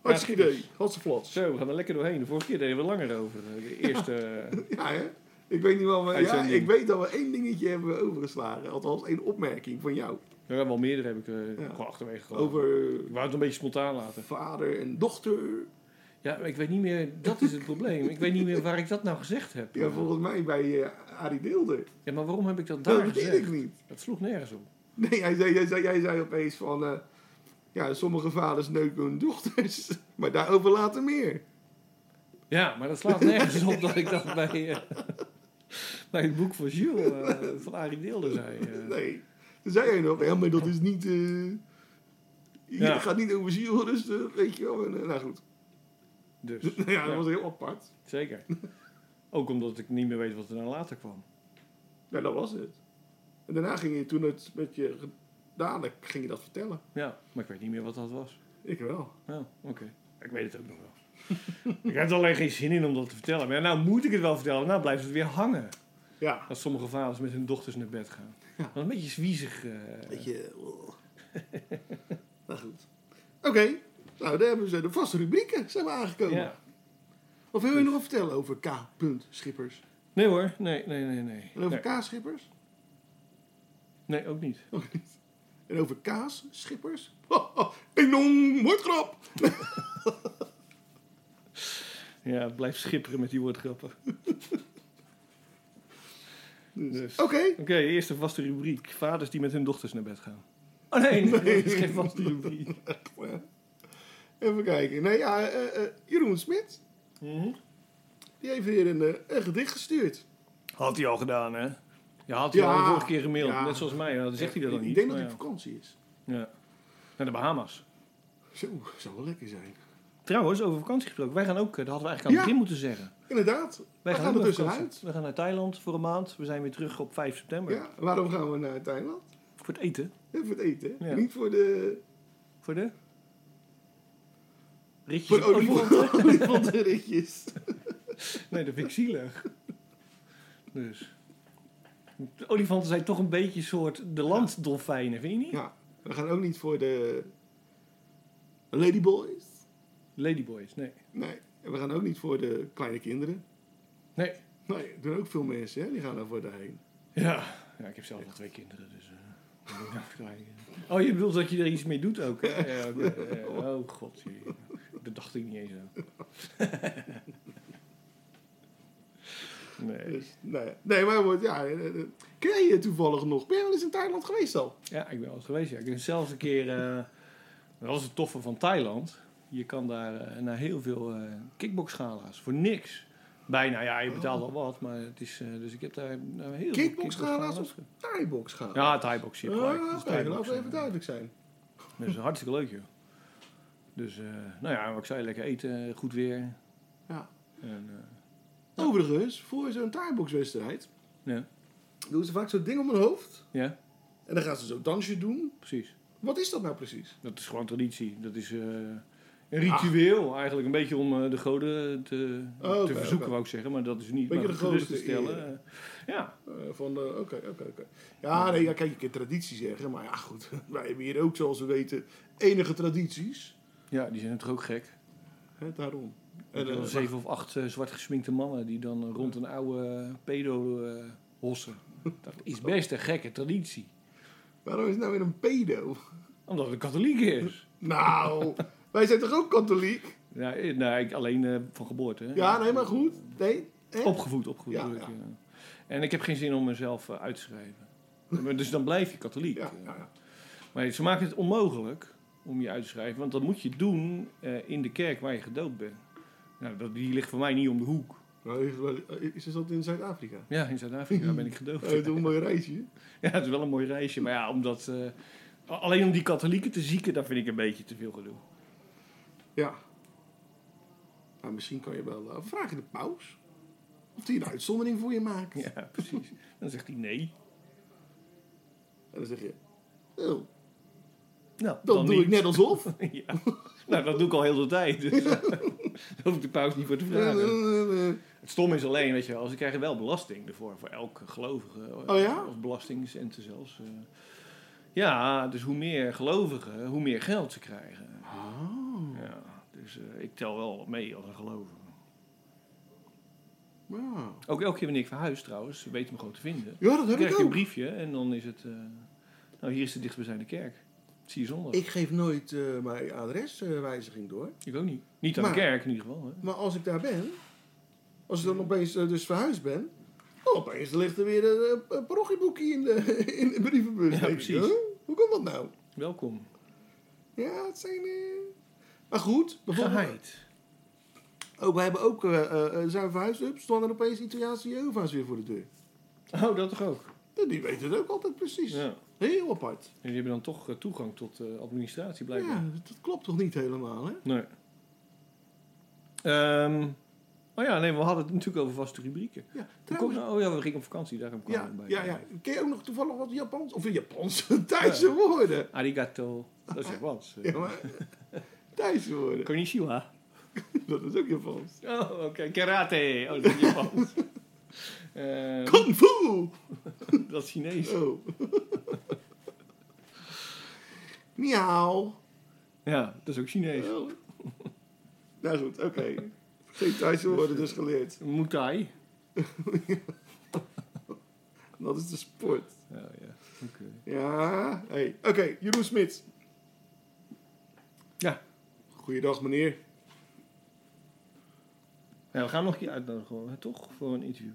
Hartstikke Ja, idee. Hatseflats. Zo, we gaan er lekker doorheen. De vorige keer deden we langer over. eh, De eerste... eh, [laughs] Ja, hè? Ik weet niet wel, maar ja, ik weet dat we één dingetje hebben overgeslagen. Althans, één opmerking van jou. hebben wel meerdere, heb ik eh, Ja. gewoon achterwege gehad. Over Ik wou het een beetje spontaan laten. vader en dochter. Ja, maar ik weet niet meer... Dat is het probleem. Ik weet niet meer waar ik dat nou gezegd heb. Ja, volgens mij bij eh Arie Deelder. Ja, maar waarom heb ik dat daar Dat weet gezegd? ik niet. Dat sloeg nergens op. Nee, hij zei, jij, zei, jij zei opeens van... eh, ja, sommige vaders neuken hun dochters. [laughs] Maar daarover later meer. Ja, maar dat slaat nergens op dat ik dat bij, eh, bij het boek van Jules van Arie Deelde zei. Nee. Toen zei hij nog, ja, maar dat is niet... Ja. gaat niet over ziel rustig, weet je wel. Nou goed. Dus, [laughs] Ja, dat ja, was heel apart. zeker. [laughs] Ook omdat ik niet meer weet wat er nou later kwam. Ja, dat was het. En daarna ging je, toen het met je had, ging je dat vertellen. Ja, maar ik weet niet meer wat dat was. Ik wel. Ja, oké. Ik weet het ook nog wel. [laughs] ik heb er alleen geen zin in om dat te vertellen. Maar nou moet ik het wel vertellen. Nou blijft het weer hangen. Ja. Dat sommige vaders met hun dochters naar bed gaan. Dat is een beetje zwiezig. eh, Beetje... nou goed. Oké. Nou, daar hebben ze de vaste rubrieken zijn we aangekomen. ja. Of wil je nog wat vertellen over K. Schippers? Nee hoor, nee, nee, nee, nee. En over Nee, K-schippers? nee ook niet. Ook niet. En over kaas-schippers? Enorm moordgrap! [laughs] Ja, blijf schipperen met die woordgrappen. [laughs] Dus. Oké. Oké, eerste vaste rubriek. Vaders die met hun dochters naar bed gaan. [laughs] Oh nee, nee, dat is geen vaste rubriek. Even kijken. Nee, ja, eh, eh, Jeroen Smit. Mhm. Die heeft weer een, eh, een gedicht gestuurd. Had hij al gedaan, hè? Ja, had hij Ja, al de vorige keer gemaild. ja. Net zoals mij. Dan zegt hij dat dan Ik niet. denk dat hij op vakantie is. Ja. Naar de Bahamas. Zo, zou wel lekker zijn. Trouwens, over vakantie gesproken. Wij gaan ook, dat hadden we eigenlijk aan het begin moeten zeggen. Inderdaad. Wij we gaan er tussenuit. We gaan naar Thailand voor een maand. We zijn weer terug op 5 september. Ja, waarom gaan we naar Thailand? Voor het eten. Ja, voor het eten. Niet voor de, Voor de... Ritjes voor olifanten. olifanten- olifantenritjes. Nee, dat vind ik zielig. Dus. De olifanten zijn toch een beetje een soort de landdolfijnen, vind je niet? Ja, we gaan ook niet voor de ladyboys. Ladyboys, nee. Nee, en we gaan ook niet voor de kleine kinderen. Nee. Nee, er doen ook veel mensen, hè? Die gaan daarvoor daarheen. Ja. ja, ik heb zelf nog twee kinderen, dus... moet ik krijgen. oh, je bedoelt dat je er iets mee doet ook, hè? [laughs] Ja, oh, god. jee. Dat dacht ik niet eens aan. [laughs] nee. Dus, nee, nee, maar wordt, ja. eh, eh, Ken je toevallig nog? Ben je wel eens in Thailand geweest al? Ja, ik ben wel eens geweest. Ja. Ik ben zelfs een keer... eh, dat was het toffe van Thailand. Je kan daar naar heel veel kickboxgala's. Voor niks. Bijna, ja, je betaalt wel wat, maar het is... dus ik heb daar naar heel veel Kickboxgala's of gaan? Ja, Thai-box. Oké, Thai-box, laten we even duidelijk zijn. Dat is hartstikke leuk, joh. Dus, eh, nou ja, wat ik zei, lekker eten, goed weer. Ja. En, eh, Overigens, voor zo'n Thai-box-wedstrijd ja, doen ze vaak zo'n ding om hun hoofd. ja, En dan gaan ze zo'n dansje doen. precies. Wat is dat nou precies? Dat is gewoon traditie. Dat is eh, een ritueel, eigenlijk een beetje om de goden te, Oh, te verzoeken, wou ik zeggen. Maar dat is niet Beetje maar de goden te te stellen. ja, van, oké, oké, oké. Ja, nee, ja, kijk, je kunt traditie zeggen. Maar ja, goed. [laughs] Wij hebben hier ook, zoals we weten, enige tradities. Ja, die zijn toch ook gek. Hè, daarom. En, eh, zeven of acht eh, zwart gesminkte mannen die dan rond een oude pedo eh, hossen. [laughs] Dat is best een gekke traditie. waarom is het nou weer een pedo? Omdat het een katholiek is. Nou, [laughs] wij zijn toch ook katholiek? Ja, eh, nee, ik- alleen van geboorte. Hè? Ja, nee, maar goed. Nee, hè? Opgevoed, opgevoed. Ja. En ik heb geen zin om mezelf uit te schrijven. [laughs] Dus dan blijf je katholiek. Ja, ja, ja. Maar ze maken het onmogelijk om je uit te schrijven. Want dat moet je doen eh, in de kerk waar je gedoopt bent. Nou, dat, die ligt voor mij niet om de hoek. Nou, is, is dat in Zuid-Afrika? Ja, in Zuid-Afrika [laughs] ben ik gedoopt. Eh, doe een mooi reisje. [laughs] Ja, het is wel een mooi reisje. Maar ja, omdat, eh, alleen om die katholieken te zieken, dat vind ik een beetje te veel gedoe. Ja. Nou, misschien kan je wel uh, vragen de paus. Of die een uitzondering voor je maakt. Ja, precies. Dan zegt hij nee. En dan zeg je, oh, Nou, dan, doe niet. ik net alsof. [laughs] ja. [laughs] Nou, dat doe ik al heel de tijd. [laughs] Dus daar hoef ik de paus niet voor te vragen. Het stom is alleen, weet je wel, ze krijgen wel belasting ervoor, voor elke gelovige. Oh ja? Of belastingcenten zelfs. eh. Ja, dus hoe meer gelovigen, hoe meer geld ze krijgen. Oh. Ja, dus eh, ik tel wel mee als een gelovige. Ja. Ook elke keer wanneer ik verhuis trouwens, ze weten me gewoon te vinden. Ja, dat Dan heb krijg ik je een ook. briefje en dan is het... eh, nou, hier is de dichtstbijzijnde kerk. Zie je zondag. Ik, Ik geef nooit eh, mijn adreswijziging door. ook niet. Niet aan Maar- de kerk in ieder geval. Hè? Maar als ik daar ben, als ik dan opeens eh, dus verhuisd ben, opeens ligt er weer een, een parochieboekje in de, [laughs] in de brievenbus. Ja, ik, precies. huh? Hoe kan dat nou? Welkom. Ja, het zijn... eh, Maar goed, bijvoorbeeld... Geheid. Ook, we hebben ook, eh, eh, eh, zijn we verhuisd, up, stonden er opeens Italiaanse Jehovah's weer voor de deur. Oh, dat toch ook? Ja, Die weten het ook altijd precies. Ja. Heel apart. En die hebben dan toch eh, toegang tot eh, administratie blijkbaar. Ja, dat klopt toch niet helemaal, hè? Nee. Ehm, oh ja, nee, we hadden het natuurlijk over vaste rubrieken. Ja, trouwens, oh ja, we gingen op vakantie, daarom kwam ja, ik bij. ja, ja. Ken je ook nog toevallig wat Japans, of Japanse, [laughs] Thaise woorden? Arigato. Dat is echt wat. Ja, maar, Thaise woorden. Konnichiwa. [laughs] Dat is ook Japans. Oh, oké. Karate. Oh, dat is Japans. [laughs] Eh, Kung fu! [laughs] dat is Chinees. Oh. Miauw. Ja, dat is ook Chinees. Oh. Nou goed, oké. Geen Thaise woorden dus geleerd. Muay Thai. [laughs] Dat is de sport. Oh, ja. Oké. Ja, hey. Oké, Jeroen Smit. Ja. Goeiedag meneer. ja. We gaan nog een keer uitnodigen, toch? Voor een interview.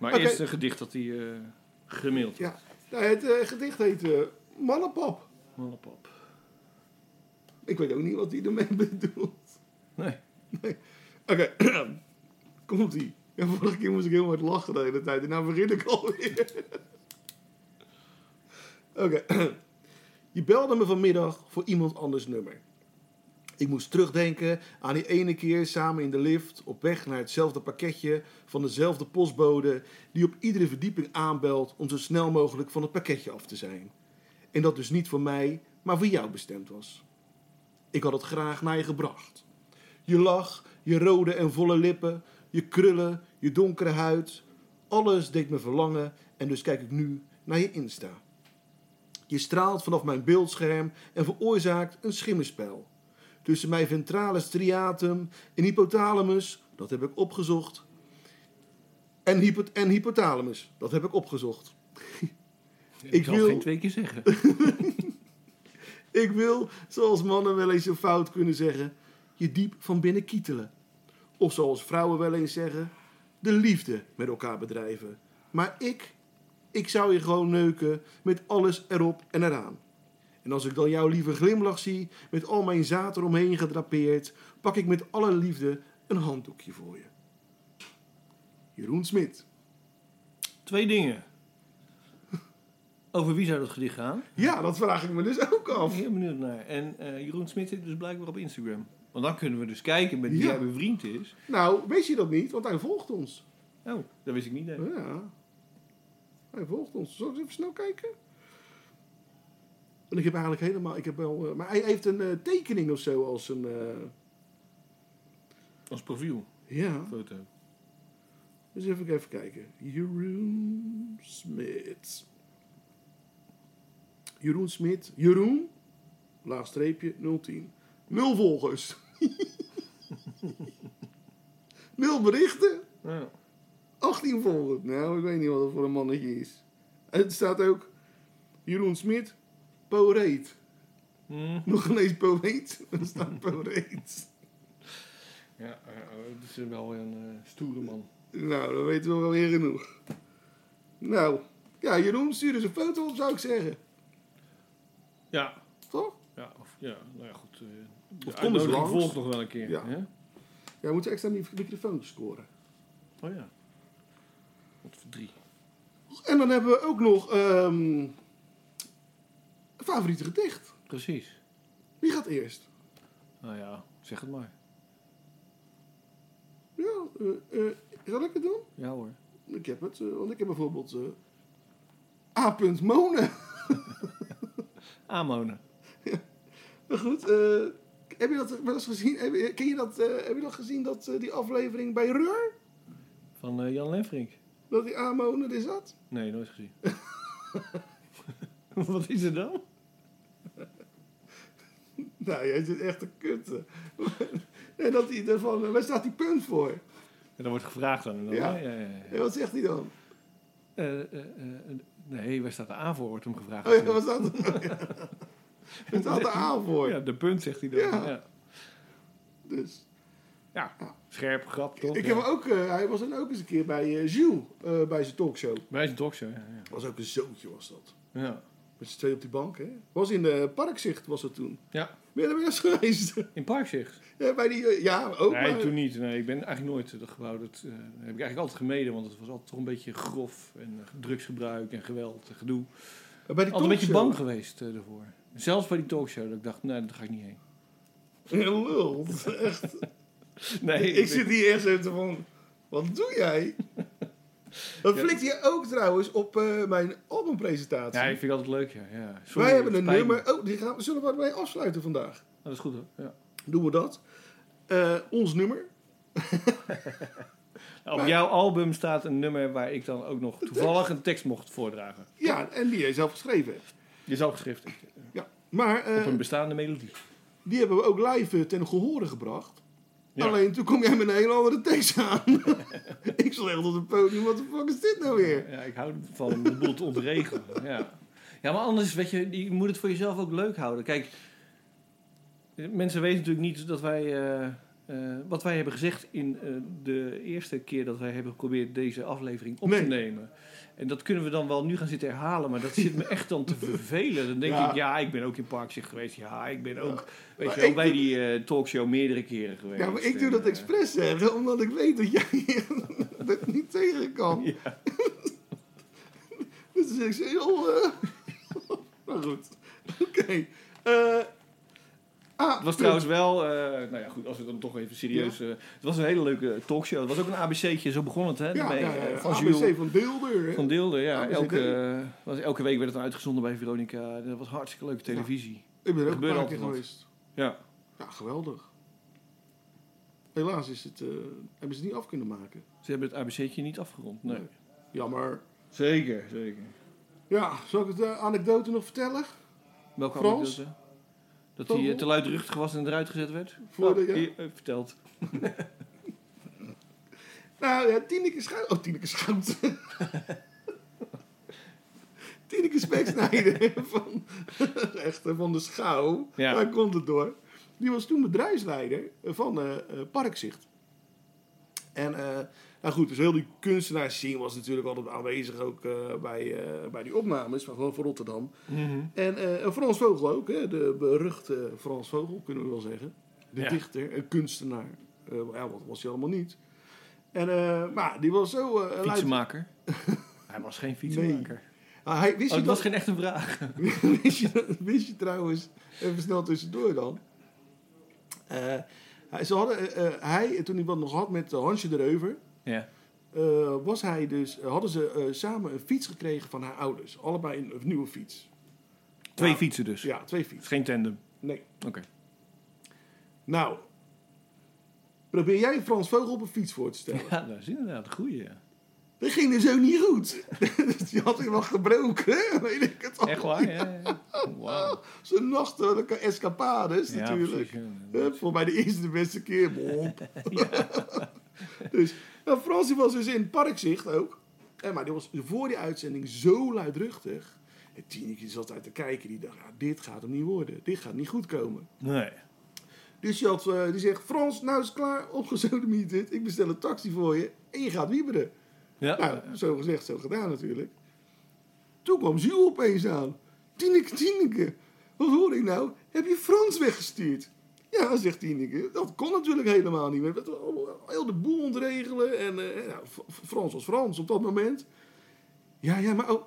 Maar eerst een gedicht dat hij eh gemaild Ja. Nou, het eh, gedicht heet eh Mannenpap. Mallepap. Ik weet ook niet wat hij ermee [laughs] bedoelt. Nee. Oké, [clears throat] komt ie. Ja, vorige keer moest ik heel hard lachen de hele tijd. En nou begin ik alweer. [laughs] Oké. [clears throat] Je belde me vanmiddag voor iemand anders nummer. Ik moest terugdenken aan die ene keer samen in de lift op weg naar hetzelfde pakketje van dezelfde postbode die op iedere verdieping aanbelt om zo snel mogelijk van het pakketje af te zijn. En dat dus niet voor mij, maar voor jou bestemd was. Ik had het graag naar je gebracht. Je lach, je rode en volle lippen, je krullen, je donkere huid. Alles deed me verlangen en dus kijk ik nu naar je Insta. Je straalt vanaf mijn beeldscherm en veroorzaakt een schimmenspel. Tussen mijn ventrale striatum en hypothalamus, dat heb ik opgezocht. En, hypo en hypothalamus, dat heb ik opgezocht. [laughs] Ik, zal wil- het geen twee keer zeggen. [laughs] Ik wil, zoals mannen wel eens een fout kunnen zeggen, je diep van binnen kietelen. Of zoals vrouwen wel eens zeggen, de liefde met elkaar bedrijven. Maar ik, ik zou je gewoon neuken met alles erop en eraan. En als ik dan jouw lieve glimlach zie, met al mijn zaad eromheen gedrapeerd, pak ik met alle liefde een handdoekje voor je. Jeroen Smit. Twee dingen. Over wie zou dat gedicht gaan? Ja, dat vraag ik me dus ook Ik ben af. heel benieuwd naar. En eh, Jeroen Smit zit dus blijkbaar op Instagram. Want dan kunnen we dus kijken met wie Ja. hij bevriend is. Nou, weet je dat niet? Want hij volgt ons. Oh, dat wist ik niet. Nee. Ja. Hij volgt ons. Zal ik eens even snel kijken? En ik heb eigenlijk helemaal... Ik heb wel, eh, maar hij heeft een eh, tekening of zo als een... eh, Als profiel, ja. foto. Dus even, even kijken. Jeroen Smit. Jeroen Smit. Jeroen, laagstreepje 010. Nul volgers. [laughs] Nul berichten. Ja. 18 volgers. Nou, ik weet niet wat dat voor een mannetje is. En het staat ook Jeroen Smit, poëet. Hm. Nog ineens poëet. Er staat poëet. Ja, ja, het is wel een eh, stoere man. Nou, dan weten we wel weer genoeg. Nou, ja, Jeroen, stuur eens een foto op, zou ik zeggen. Ja, Toch? ja, of, ja nou ja, goed. eh, de Of kom eens langs. volgt nog wel een keer. Ja. Hè? Ja, we moeten extra mi- microfoontjes scoren. Oh ja. Wat voor drie. En dan hebben we ook nog ehm favoriete gedicht. Precies. Wie gaat eerst? Nou ja, zeg het maar. Ja, eh, eh, zal ik het doen? Ja hoor. Ik heb het, eh, want ik heb bijvoorbeeld [laughs] A. Monen. Aanmonen. Maar goed, heb je dat wel eens gezien? Heb je, ken je dat, eh, heb je dat gezien, dat, die aflevering bij Reur? Van Jan Lenfrink. Dat die A-monen er zat? Nee, nooit gezien. [laughs] Wat is er dan? Nou, jij zit echt te kutten. en dat hij ervan, waar staat die punt voor? En dan wordt gevraagd aan hem. dan, Ja. ja, ja. En wat zegt hij dan? Eh, eh, eh, nee, waar staat de A voor? Wordt hem gevraagd. Oh ja, wat staat? [laughs] Waar staat de A voor? Ja, de punt zegt hij dan. Ja. Ja, Dus, ja. scherp grap toch? ik heb hem ook, hij was dan ook eens een keer bij eh Jules, bij zijn talkshow. Bij zijn talkshow, ja. ja. was ook een zootje, was dat. ja. Met z'n twee op die bank, hè? Was in de Parkzicht, was dat toen. Ja, Ben je eens geweest? in Parkzicht. ja, bij die, eh, ja, ook Nee, maar- toen niet. Nee, ik ben eigenlijk nooit dat gebouw. Dat eh, heb ik eigenlijk altijd gemeden, want het was altijd toch een beetje grof. En eh, drugsgebruik en geweld en gedoe. Bij die Altijd een beetje bang geweest eh, daarvoor. Zelfs bij die talkshow, dat ik dacht, nee, daar ga ik niet heen. Lul. [laughs] Echt. Nee, ik zit hier echt zo te van, wat doe jij? [laughs] Dat flikt je ook trouwens op eh, mijn albumpresentatie. Ja, ik vind het altijd leuk, ja. ja. Sorry, Wij hebben een nummer, oh, die gaan, zullen we mee afsluiten vandaag? Dat is goed hoor. Ja. Doen we dat? eh, ons nummer. [laughs] Op jouw album staat een nummer waar ik dan ook nog toevallig een tekst mocht voordragen. Ja, en die jij zelf geschreven hebt. Je is al geschreven. Ja. Maar eh, Op een bestaande melodie. die hebben we ook live eh, ten gehore gebracht. Ja. Alleen toen kom jij met een hele andere tekst aan. [laughs] ik stond echt op het podium, wat de fuck is dit nou weer? Ja, ik hou van om de boel te ontregelen. Ja. ja, maar anders, weet je, je moet het voor jezelf ook leuk houden. Kijk, mensen weten natuurlijk niet dat wij, eh, eh, wat wij hebben gezegd in eh, de eerste keer dat wij hebben geprobeerd deze aflevering op Nee. te nemen. En dat kunnen we dan wel nu gaan zitten herhalen, maar dat zit me echt dan te [laughs] vervelen. Dan denk Ja. ik, ja, ik ben ook in Parkzicht geweest. Ja, ik ben ook, weet Maar je wel, bij die eh, talkshow meerdere keren geweest. Ja, maar ik doe dat eh, expres zeggen, [laughs] omdat ik weet dat jij [laughs] dat niet tegen kan. Ja. Dus ik zeg, joh... eh, maar goed. Oké. Eh, ah, Het was trouwens wel, eh, nou ja, goed, als we dan toch even serieus. eh, het was een hele leuke talkshow. Het was ook een ABC'tje, zo begon het, hè? Ja, daarmee, ja, ja, eh. Van ABC Jules. van Deelder. hè? Van Deelde, ja. ABC Elke, Deelder. was, elke week werd het uitgezonden bij Veronica. Dat was hartstikke leuke televisie. Ik ben er ook een paar keer geweest. Ja. Ja, geweldig. Helaas is het, hebben ze het niet af kunnen maken. Ze hebben het ABC'tje niet afgerond. Nee. Nee. Jammer. Zeker, zeker. Ja, zal ik eh, anekdote nog vertellen? Welke Frans? anekdote? Dat hij eh, te luidruchtig was en eruit gezet werd? Voor Oh, de- ja. eh, verteld. [laughs] Nou ja, Tineke Schout. Oh, Tineke Schout. [laughs] Tineke Speksnijder [laughs] van, echt, van de Schouw. Ja. Daar komt het door. Die was toen bedrijfsleider van eh, Parkzicht. En eh, nou goed, dus heel die kunstenaarsscene was natuurlijk altijd aanwezig ook eh, bij, eh, bij die opnames van, van Rotterdam. En eh, Frans Vogel ook, hè, de beruchte Frans Vogel, kunnen we wel zeggen. De Ja. dichter, een kunstenaar. Ja, wat was hij allemaal niet. En, maar die was zo... Fietsenmaker. [laughs] hij was geen fietsenmaker. Ah, hij, wist, Oh, je dat, was geen echt een vraag. [laughs] wist, je, wist je trouwens, even snel tussendoor dan. Hij, ze hadden, hij, toen hij wat nog had met Hansje de Reuver, ja. eh, was hij dus, hadden ze eh, samen een fiets gekregen van haar ouders. Allebei een, een nieuwe fiets. Twee Ja. fietsen dus. Ja, twee fietsen. geen tandem. Nee. Oké. Nou, probeer jij Frans Vogel op een fiets voor te stellen. Ja, dat is inderdaad een goeie. ja. Dat ging dus ook niet goed. Dus [laughs] die had helemaal gebroken, weet ik het al. Echt waar? Ja, ja. Wauw. Zijn nachtelijke escapades Ja, natuurlijk. precies, ja. Hup, voor mij de eerste de beste keer. Bop. [laughs] [laughs] dus Frans was dus in Parkzicht ook. En, maar die was voor die uitzending zo luidruchtig. En Tineke zat uit te kijken. Die dacht, ja, dit gaat hem niet worden. Dit gaat niet goed komen. Nee. Dus die, had, eh, die zegt, Frans, nou is het klaar. Opgezodemieterd. Ik bestel een taxi voor je. En je gaat wieberen. Ja. Nou, zo gezegd, zo gedaan natuurlijk. Toen kwam Jules opeens aan. Tineke, Tineke, wat hoor ik nou? Heb je Frans weggestuurd? Ja, zegt Tineke. Dat kon natuurlijk helemaal niet meer. Dat was allemaal Heel de boel ontregelen. En eh, nou, F- Frans was Frans op dat moment. Ja, ja, maar oh,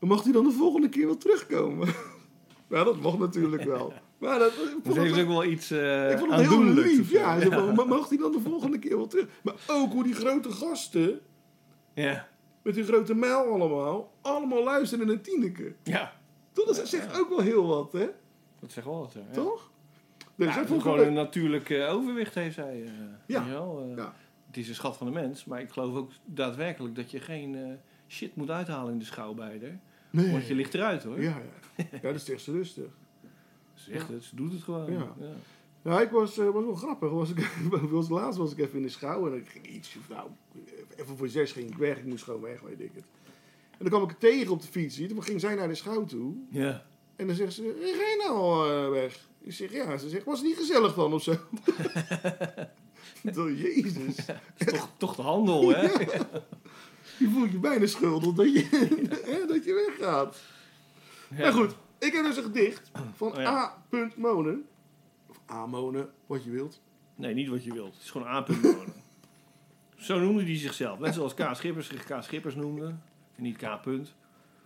mag hij dan de volgende keer wel terugkomen? [laughs] nou, dat mocht natuurlijk wel. [laughs] Maar dat, Dus heeft wel- ook wel iets eh ik vond het heel lief. Ja, van, [laughs] "Maar mag hij dan de volgende keer wel terug? Maar ook hoe die grote gasten, Ja. met die grote mijl allemaal, allemaal luisteren naar Tineke. Ja. Dat is- zegt ook wel heel wat, hè? Dat zegt wel wat. hè. Ja. Toch? Dus Ja, vond gewoon een natuurlijk eh, overwicht heeft zij. eh, Ja. wel, eh. Ja. Het is een schat van de mens, maar ik geloof ook daadwerkelijk dat je geen shit moet uithalen in de schouwbijder. Nee. Want je ligt eruit hoor. Ja, ja. ja, dat is echt zo rustig. [laughs] Ze zegt het, ze doet het gewoon. Ja. Ja. Ja, ik was, was wel grappig. Was ik, [laughs] was, laatst was ik even in de schouw en ik ging iets, nou, even voor zes ging ik weg. Ik moest gewoon weg, weet ik het. En dan kwam ik tegen op de fiets. Toen ging zij naar de schouw toe. Ja. En dan zegt ze, "Hey, ga je nou al eh, weg? Ik zeg, ja. Ze zegt, was het niet gezellig dan of zo? [laughs] Door Jezus. Toch, toch de handel, hè? Je voelt je bijna schuldig dat je, [laughs] hè, dat je weggaat. Ja. Maar goed, ik heb dus een gedicht van Oh ja. A. Monen. Of A. Monen, wat je wilt. Nee, niet wat je wilt. Het is gewoon A. wonen. Zo noemde hij zichzelf. Net zoals K. Schippers zich K. Schippers noemde. En niet K. Punt.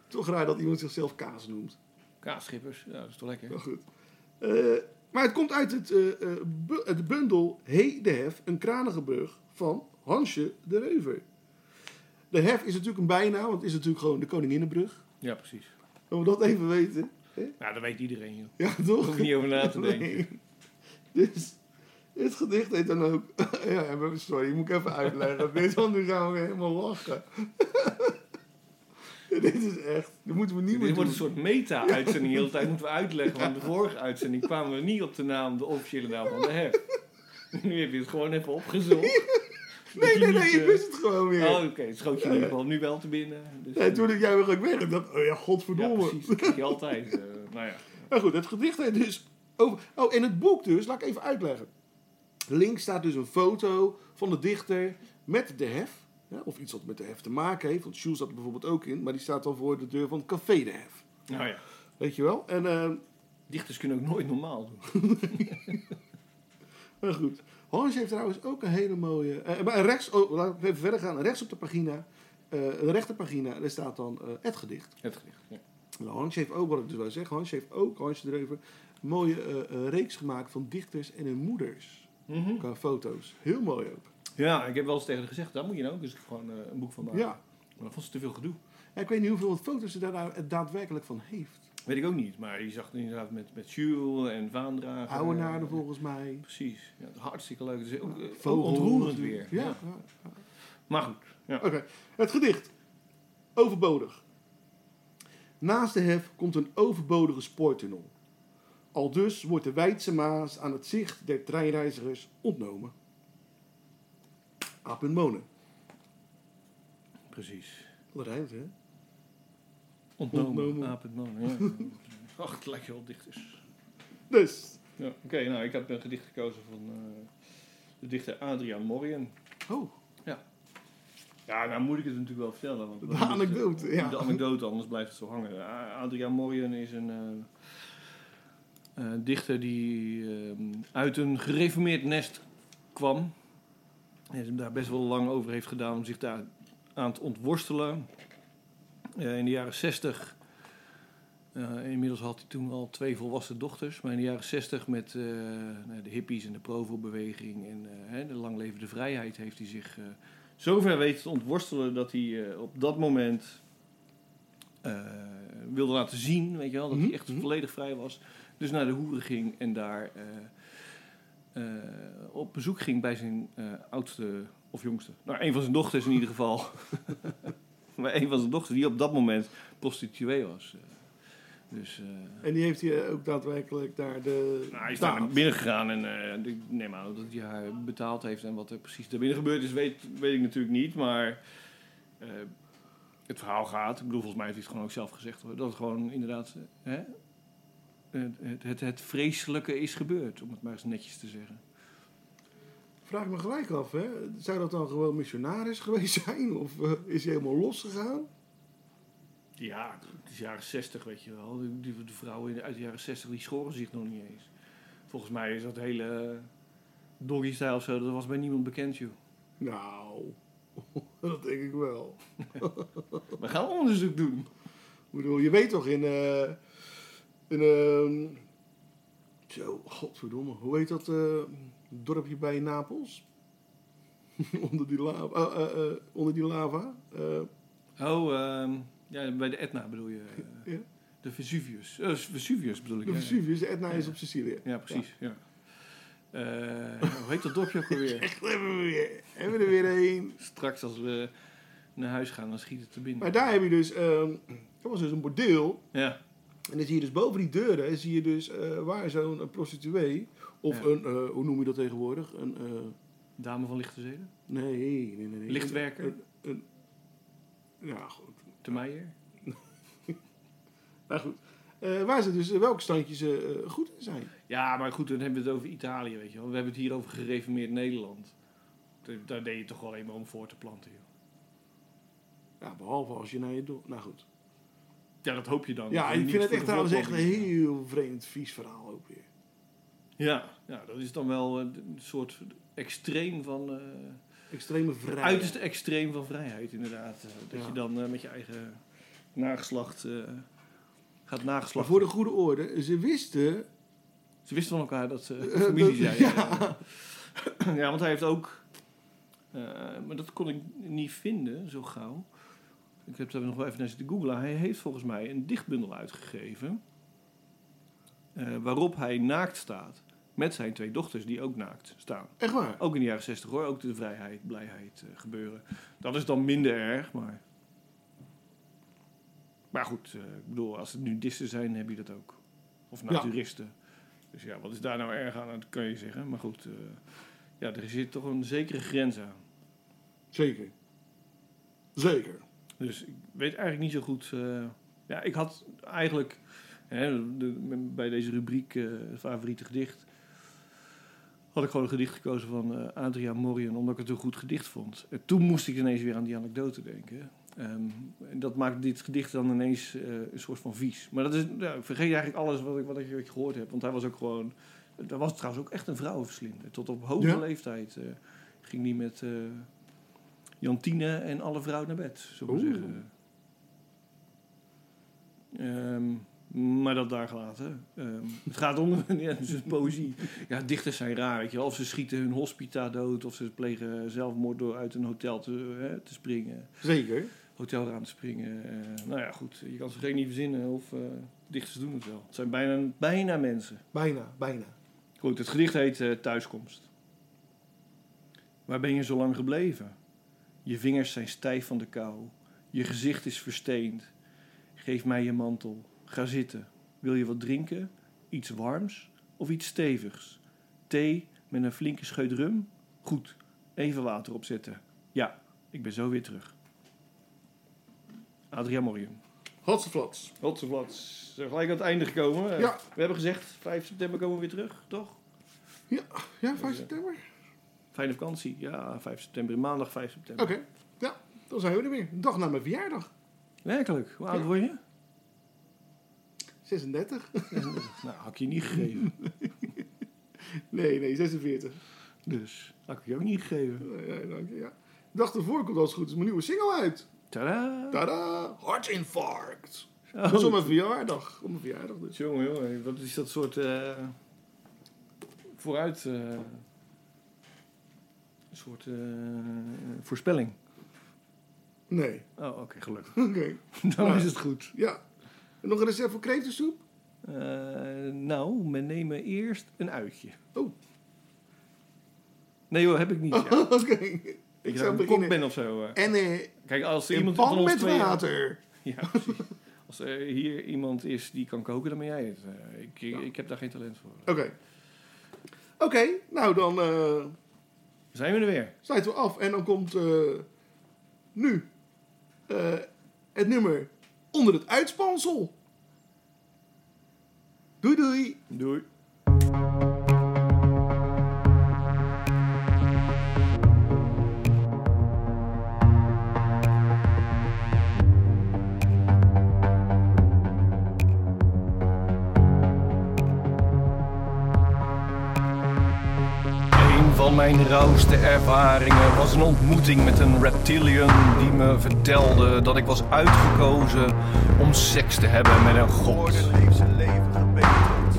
Toch raar dat iemand zichzelf kaas noemt. K. Schippers. Ja, dat is toch lekker. Maar goed. Eh, maar het komt uit het, eh, eh, bu- het bundel Hey de Hef, een kranigenbrug van Hansje de Reuver. De Hef is natuurlijk een bijnaam, want het is natuurlijk gewoon de Koninginnenbrug. Ja, precies. Laten we dat even weten. Ja, dat weet iedereen, joh. Ja, Daar toch? hoef je niet over na te [laughs] denken. Nee. Dus, Het gedicht heet dan ook... [laughs] ja, sorry, moet ik even uitleggen. Dit, want nu gaan we helemaal lachen. [laughs] [laughs] dit is echt... Dit moeten we niet meer Dit wordt doen. een soort meta-uitzending. De hele tijd moeten we uitleggen. Want de vorige uitzending kwamen we niet op de naam, de officiële naam van de hef. Nu heb je het gewoon even opgezocht. [laughs] Nee, nee, nee, ik eh, wist het gewoon weer. Oh, oké. Het schoot je in ieder geval nu wel te binnen. Dus, eh, toen ik jij weer ook weg. Dacht, oh ja, ja, godverdomme. precies. Dat krijg je altijd. eh, nou ja. Maar goed, het gedicht heet dus... Over, oh, en het boek dus, laat ik even uitleggen. Links staat dus een foto van de dichter met de hef. Ja, of iets wat met de hef te maken heeft. Want Jules staat er bijvoorbeeld ook in. Maar die staat dan voor de deur van het café de hef. Nou ja. Weet je wel? En, eh, Dichters kunnen ook nooit normaal doen. [laughs] maar goed. Hans heeft trouwens ook een hele mooie... eh, maar rechts, oh, laten we even verder gaan. Rechts op de pagina, eh, de rechterpagina, daar staat dan het gedicht. Het gedicht. Ja. Nou, Hans heeft ook, wat ik dus wil zeggen, Hans heeft ook, Hans de Drever, een mooie reeks gemaakt van dichters en hun moeders. Mhm. Qua foto's. Heel mooi ook. Ja, ik heb wel eens tegen haar gezegd, daar moet je nou ook eens gewoon eh, een boek van maken. Ja. Maar dan vond ze te veel gedoe. Ja, ik weet niet hoeveel foto's ze daar nou daadwerkelijk van heeft. Weet ik ook niet, maar die zag het inderdaad met, met Jules en Vaandrager. Oudenaarde Eh, volgens mij. Precies, ja, hartstikke leuk. Dus ook, eh, ook ontroerend weer. Ja. Ja. ja. Maar goed, ja. Oké, het gedicht. Overbodig. Naast de hef komt een overbodige spoortunnel. Al dus wordt de Weidse Maas aan het zicht der treinreizigers ontnomen. Aap en monen. precies. Dat rijmt, hè? Ontnomen, Ontnomen. ja. [laughs] Ach, het lijkt wel dichters. Dus. Ja, Oké, nou, ik heb een gedicht gekozen van eh, de dichter Adriaan Morien. Oh, Ja, nou moet ik het natuurlijk wel vertellen. Want De anekdote, ja. De anekdote, anders blijft het zo hangen. Adriaan Morien is een eh, eh, dichter die eh, uit een gereformeerd nest kwam. En daar best wel lang over heeft gedaan om zich daar aan te ontworstelen. Eh, in de jaren 60, eh, inmiddels had hij toen al twee volwassen dochters. Maar in de jaren 60 met eh, nou, de hippies en de Provo-beweging en de langlevende vrijheid heeft hij zich... zover weten te ontworstelen dat hij op dat moment wilde laten zien, weet je wel, dat Mhm, hij echt mhm. volledig vrij was. Dus naar de hoeren ging en daar op bezoek ging bij zijn eh, oudste of jongste. Nou, een van zijn dochters in ieder geval. [laughs] maar een van zijn dochters die op dat moment prostituee was. Eh, Dus eh, en die heeft hij ook daadwerkelijk daar de. nou, hij is daar naar binnen gegaan en eh, ik neem aan dat hij haar betaald heeft. En wat er precies daar binnen gebeurd is, weet, weet ik natuurlijk niet. Maar eh, het verhaal gaat, ik bedoel, volgens mij heeft hij het gewoon ook zelf gezegd, hoor, dat het gewoon inderdaad eh, hè, het, het, het, het vreselijke is gebeurd, om het maar eens netjes te zeggen. Vraag ik me gelijk af, hè? Zou dat dan gewoon missionaris [laughs] geweest zijn? Of eh, is hij helemaal losgegaan? Ja, het is jaren 60, weet je wel. Die, de vrouwen uit de jaren 60 die schoren zich nog niet eens. Volgens mij is dat hele doggy-style of zo, dat was bij niemand bekend, joh. Nou, [laughs] dat denk ik wel. [laughs] We gaan onderzoek doen. Ik bedoel, je weet toch in. eh in ehm, zo, godverdomme. Hoe heet dat eh, dorpje bij Napels? [laughs] onder, die lava, eh, eh, onder die lava. Oh, ehm, ja, bij de Etna bedoel je. Ja. De Vesuvius. Eh, Vesuvius bedoel ik. de ja. Vesuvius, de Etna is op Sicilië. Ja, precies. Ja. Eh, hoe heet dat dorpje ook alweer? [laughs] Echt, hebben we weer. Hebben we er weer een. Straks als we naar huis gaan, dan schiet het er binnen. Maar daar heb je dus. ehm dat was dus een bordeel. Ja, En dan zie je dus boven die deuren, zie je dus eh, waar zo'n een prostituee, of Ja. een, eh, hoe noem je dat tegenwoordig? Een, eh, dame van lichte zeden. nee, nee, nee, nee. Lichtwerker? Een, een- ja, goed. Te Meijer. [laughs] Nou goed. Eh, waar ze dus, eh, welke standjes eh, eh, goed in zijn. Ja, maar goed, dan hebben we het over Italië, weet je wel. We hebben het hier over gereformeerd Nederland. Daar- deed je toch wel eenmaal om voor te planten, joh. Ja, behalve als je naar je door... Nou goed. Ja, dat hoop je dan. Ja, ik vind het echt trouwens echt een heel vreemd, vies verhaal ook weer. Ja, ja, dat is dan wel een soort extreem van... eh Extreme vrijheid. uiterste extreem van vrijheid, inderdaad. Eh, Dat Ja. je dan eh, met je eigen nageslacht eh, gaat Maar nageslacht. voor de goede orde, ze wisten... Ze wisten van elkaar dat ze Eh, familie zijn. [laughs] Ja. ja, want hij heeft ook... eh, maar dat kon ik niet vinden, zo gauw. Ik heb er nog wel even naar zitten googlen. Hij heeft volgens mij een dichtbundel uitgegeven... eh, waarop hij naakt staat Met zijn twee dochters die ook naakt staan. Echt waar? Ook in de jaren 60 hoor, ook de vrijheid, blijheid eh, gebeuren. Dat is dan minder erg, maar... Maar goed, eh, ik bedoel, als het nudisten zijn, heb je dat ook. Of Ja. naturisten. Dus ja, wat is daar nou erg aan, dat kan je zeggen. Maar goed, ja, er zit toch een zekere grens aan. Zeker. Zeker. Dus ik weet eigenlijk niet zo goed. eh, ja, ik had eigenlijk hè, de, bij deze rubriek eh, favoriete gedicht. had ik gewoon een gedicht gekozen van eh Adriaan Morion, omdat ik het een goed gedicht vond. En toen moest ik ineens weer aan die anekdote denken. Ehm, en dat maakt dit gedicht dan ineens eh, een soort van vies. Maar dat is, ja, ik vergeet eigenlijk alles wat ik, wat ik gehoord heb. Want hij was ook gewoon. Dat was trouwens ook echt een vrouwenverslinder. Tot op hoge Ja? leeftijd eh, ging die met. Jantine en alle vrouwen naar bed, zullen we zeggen. Ehm, maar dat daar gelaten. Ehm, het gaat om [laughs] ja, het is poëzie. Ja, dichters zijn raar, weet je. Of ze schieten hun hospita dood, of ze plegen zelfmoord door uit een hotel te, hè, te springen. Zeker. Hotelraam te springen. Eh, nou ja, goed. Je kan ze geen niet verzinnen, of eh, dichters doen het wel. Het zijn bijna, bijna mensen. Bijna, bijna. Goed, het gedicht heet eh, Thuiskomst. Waar ben je zo lang gebleven? Je vingers zijn stijf van de kou. Je gezicht is versteend. Geef mij je mantel. Ga zitten. Wil je wat drinken? Iets warms of iets stevigs? Thee met een flinke scheut rum? Goed. Even water opzetten. Ja, ik ben zo weer terug. Adriaan Morium. Hatseflats. Rotsevlats. Zijn gelijk aan het einde gekomen. Eh, Ja. We hebben gezegd, 5 september komen we weer terug, toch? Ja, 5 september. Fijne vakantie. Ja, 5 september. Maandag 5 september. Oké. Ja, dan zijn we er weer. Een dag na mijn verjaardag. Werkelijk. Hoe oud Ja. word je? 36. nou, had ik je niet gegeven. [laughs] Nee, nee, 46. Dus, had ik je ook niet gegeven. Ja, ja, dank je, ja. De dag ervoor komt als het goed is mijn nieuwe single uit. Tadaa. Tada! Hartinfarct. Zo. Dat is op mijn verjaardag. Op mijn verjaardag dus. Jongen, jongen. Wat is dat soort... eh, vooruit... eh, soort eh, voorspelling. Nee. Oh, oké, gelukkig. [laughs] Oké. [laughs] Dan is het goed. Ja. En nog een recept voor kreeftensoep? Eh, nou, we nemen eerst een uitje. Oh. Nee joh, heb ik niet. Ja. [laughs] Oké. Ik Ik zou een kok beginnen. ben of zo. eh. En eh, Kijk, als er iemand van pan ons met water. Ja, precies. Als er hier iemand is die kan koken, dan ben jij het. Ik, ik, ik heb daar geen talent voor. Oké. Oké, nou dan Zijn we er weer? sluiten we af. En dan komt eh, nu eh, het nummer onder het uitspansel. Doei doei. Doei. Mijn rauwste ervaringen was een ontmoeting met een reptilian die me vertelde dat ik was uitgekozen om seks te hebben met een god.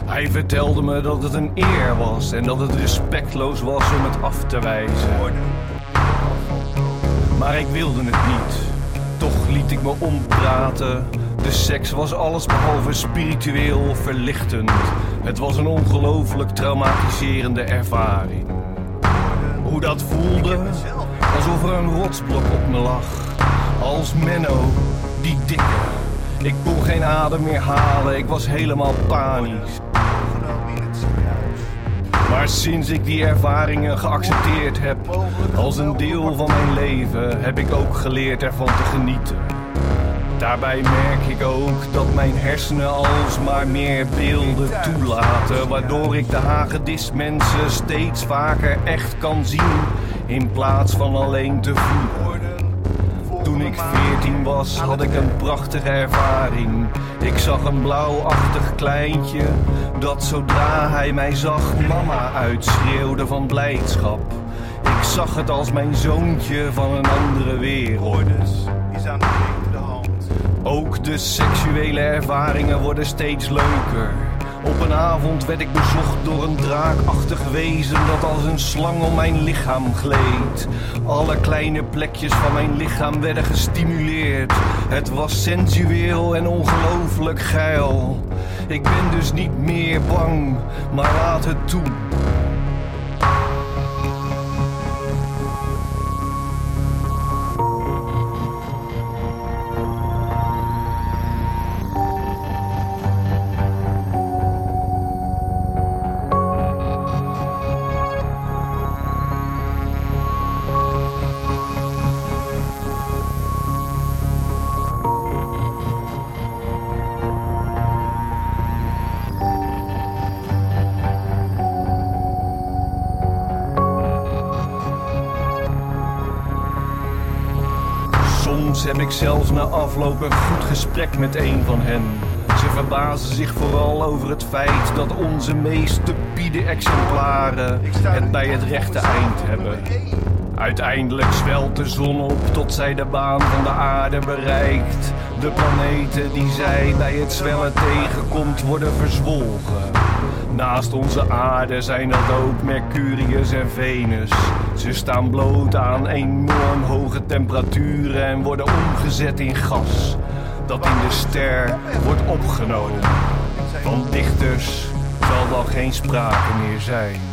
Hij vertelde me dat het een eer was en dat het respectloos was om het af te wijzen. Maar ik wilde het niet. Toch liet ik me ompraten. De seks was allesbehalve spiritueel verlichtend. Het was een ongelooflijk traumatiserende ervaring. Hoe dat voelde, alsof er een rotsblok op me lag. Als Menno, die dikke. Ik kon geen adem meer halen, ik was helemaal panisch. Maar sinds ik die ervaringen geaccepteerd heb als een deel van mijn leven, heb ik ook geleerd ervan te genieten. Daarbij merk ik ook dat mijn hersenen alsmaar meer beelden toelaten, waardoor ik de hagedismensen steeds vaker echt kan zien in plaats van alleen te voelen. Toen ik 14 was, had ik een prachtige ervaring. Ik zag een blauwachtig kleintje dat zodra hij mij zag mama uitschreeuwde van blijdschap. Ik zag het als mijn zoontje van een andere wereld. is aan. Ook de seksuele ervaringen worden steeds leuker. Op een avond werd ik bezocht door een draakachtig wezen dat als een slang om mijn lichaam gleed. Alle kleine plekjes van mijn lichaam werden gestimuleerd. Het was sensueel en ongelooflijk geil. Ik ben dus niet meer bang, maar laat het toe. Afloop een goed gesprek met een van hen. Ze verbazen zich vooral over het feit dat onze meest stupide exemplaren het bij het rechte eind hebben. Uiteindelijk zwelt de zon op tot zij de baan van de aarde bereikt. De planeten die zij bij het zwellen tegenkomt worden verzwolgen. Naast onze aarde zijn dat ook Mercurius en Venus. Ze staan bloot aan enorm hoge temperaturen en worden omgezet in gas. Dat in de ster wordt opgenomen. Van dichters zal dan geen sprake meer zijn.